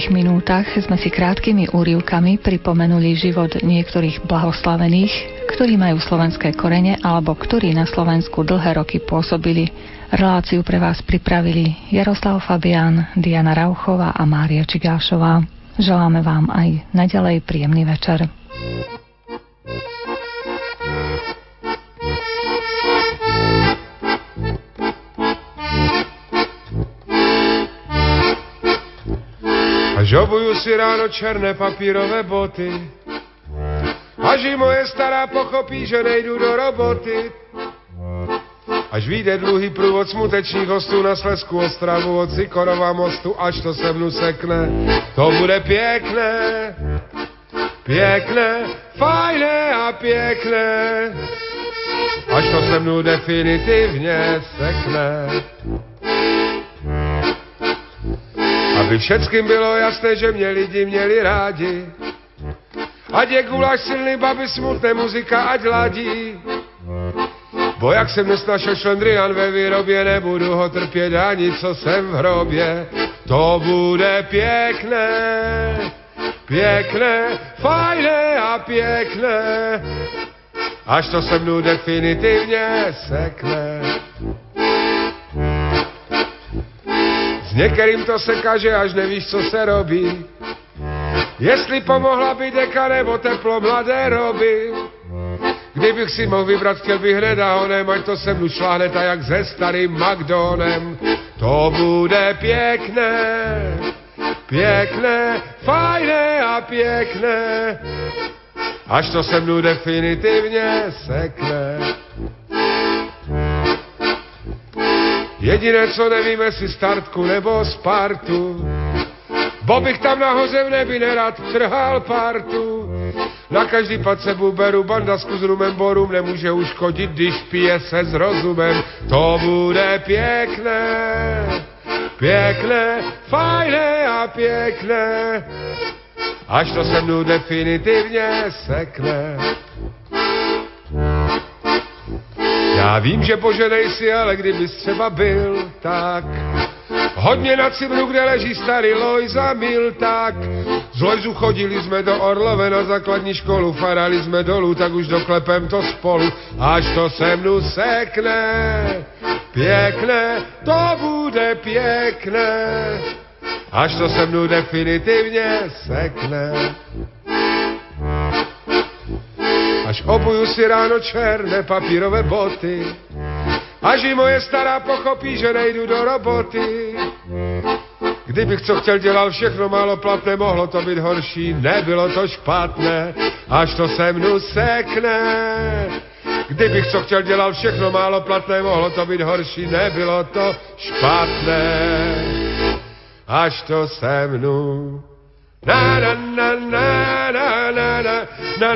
uplynulých minútach sme si krátkými úrivkami pripomenuli život niektorých blahoslavených, ktorí majú slovenské korene alebo ktorí na Slovensku dlhé roky pôsobili. Reláciu pre vás pripravili Jaroslav Fabian, Diana Rauchová a Mária Čigášová. Želáme vám aj naďalej príjemný večer. Žobuju si ráno černé papírové boty. Až i moje stará pochopí, že nejdu do roboty. Až vyjde dlouhý průvod smutečných hostů na Slesku Ostravu od Sikorova mostu, až to se mnu sekne. To bude pěkné, pěkné, fajné a pěkné. Až to se mnou definitivně sekne. Aby všetkým bylo jasné, že mě lidi měli rádi. Ať je guláš silný, baby smutné, muzika ať ladí. Bo jak jsem dnes našel šlendrian ve výrobě, nebudu ho trpět ani co jsem v hrobě. To bude pěkné, pěkné, fajné a pěkné. Až to se mnou definitivně sekne. S některým to se kaže, až nevíš, co se robí. Jestli pomohla by deka nebo teplo mladé roby. Kdybych si mohl vybrat, chtěl bych hned a honem, ať to se mnou šláhne tak jak se starým Magdonem. To bude pěkné, pěkné, fajné a pěkné, až to se mnou definitivně sekne. Jediné, co nevím, jestli startku nebo Spartu. Bo bych tam nahoře v nebi nerad trhal partu. Na každý pad se beru bandasku s rumem borum, nemůže uškodit, když pije se s rozumem. To bude pěkné, pěkné, fajné a pěkné, až to se mnou definitivně sekne. Já vím, že Bože nejsi, ale kdybys třeba byl, tak hodně na Cibru, kde leží starý Lojza Mil, tak z Lojzu chodili jsme do Orlove na základní školu, farali jsme dolů, tak už doklepem to spolu, až to se mnu sekne. Pěkné, to bude pěkné, až to se mnu definitivně sekne až obujú si ráno černé papírové boty. Až i moje stará pochopí, že nejdu do roboty. Kdybych co chtěl dělal všechno málo platné, mohlo to být horší, nebylo to špatné, až to se mnou sekne. Kdybych co chtěl dělal všechno málo platné, mohlo to být horší, nebylo to špatné, až to se mnu. Na na na na na na na na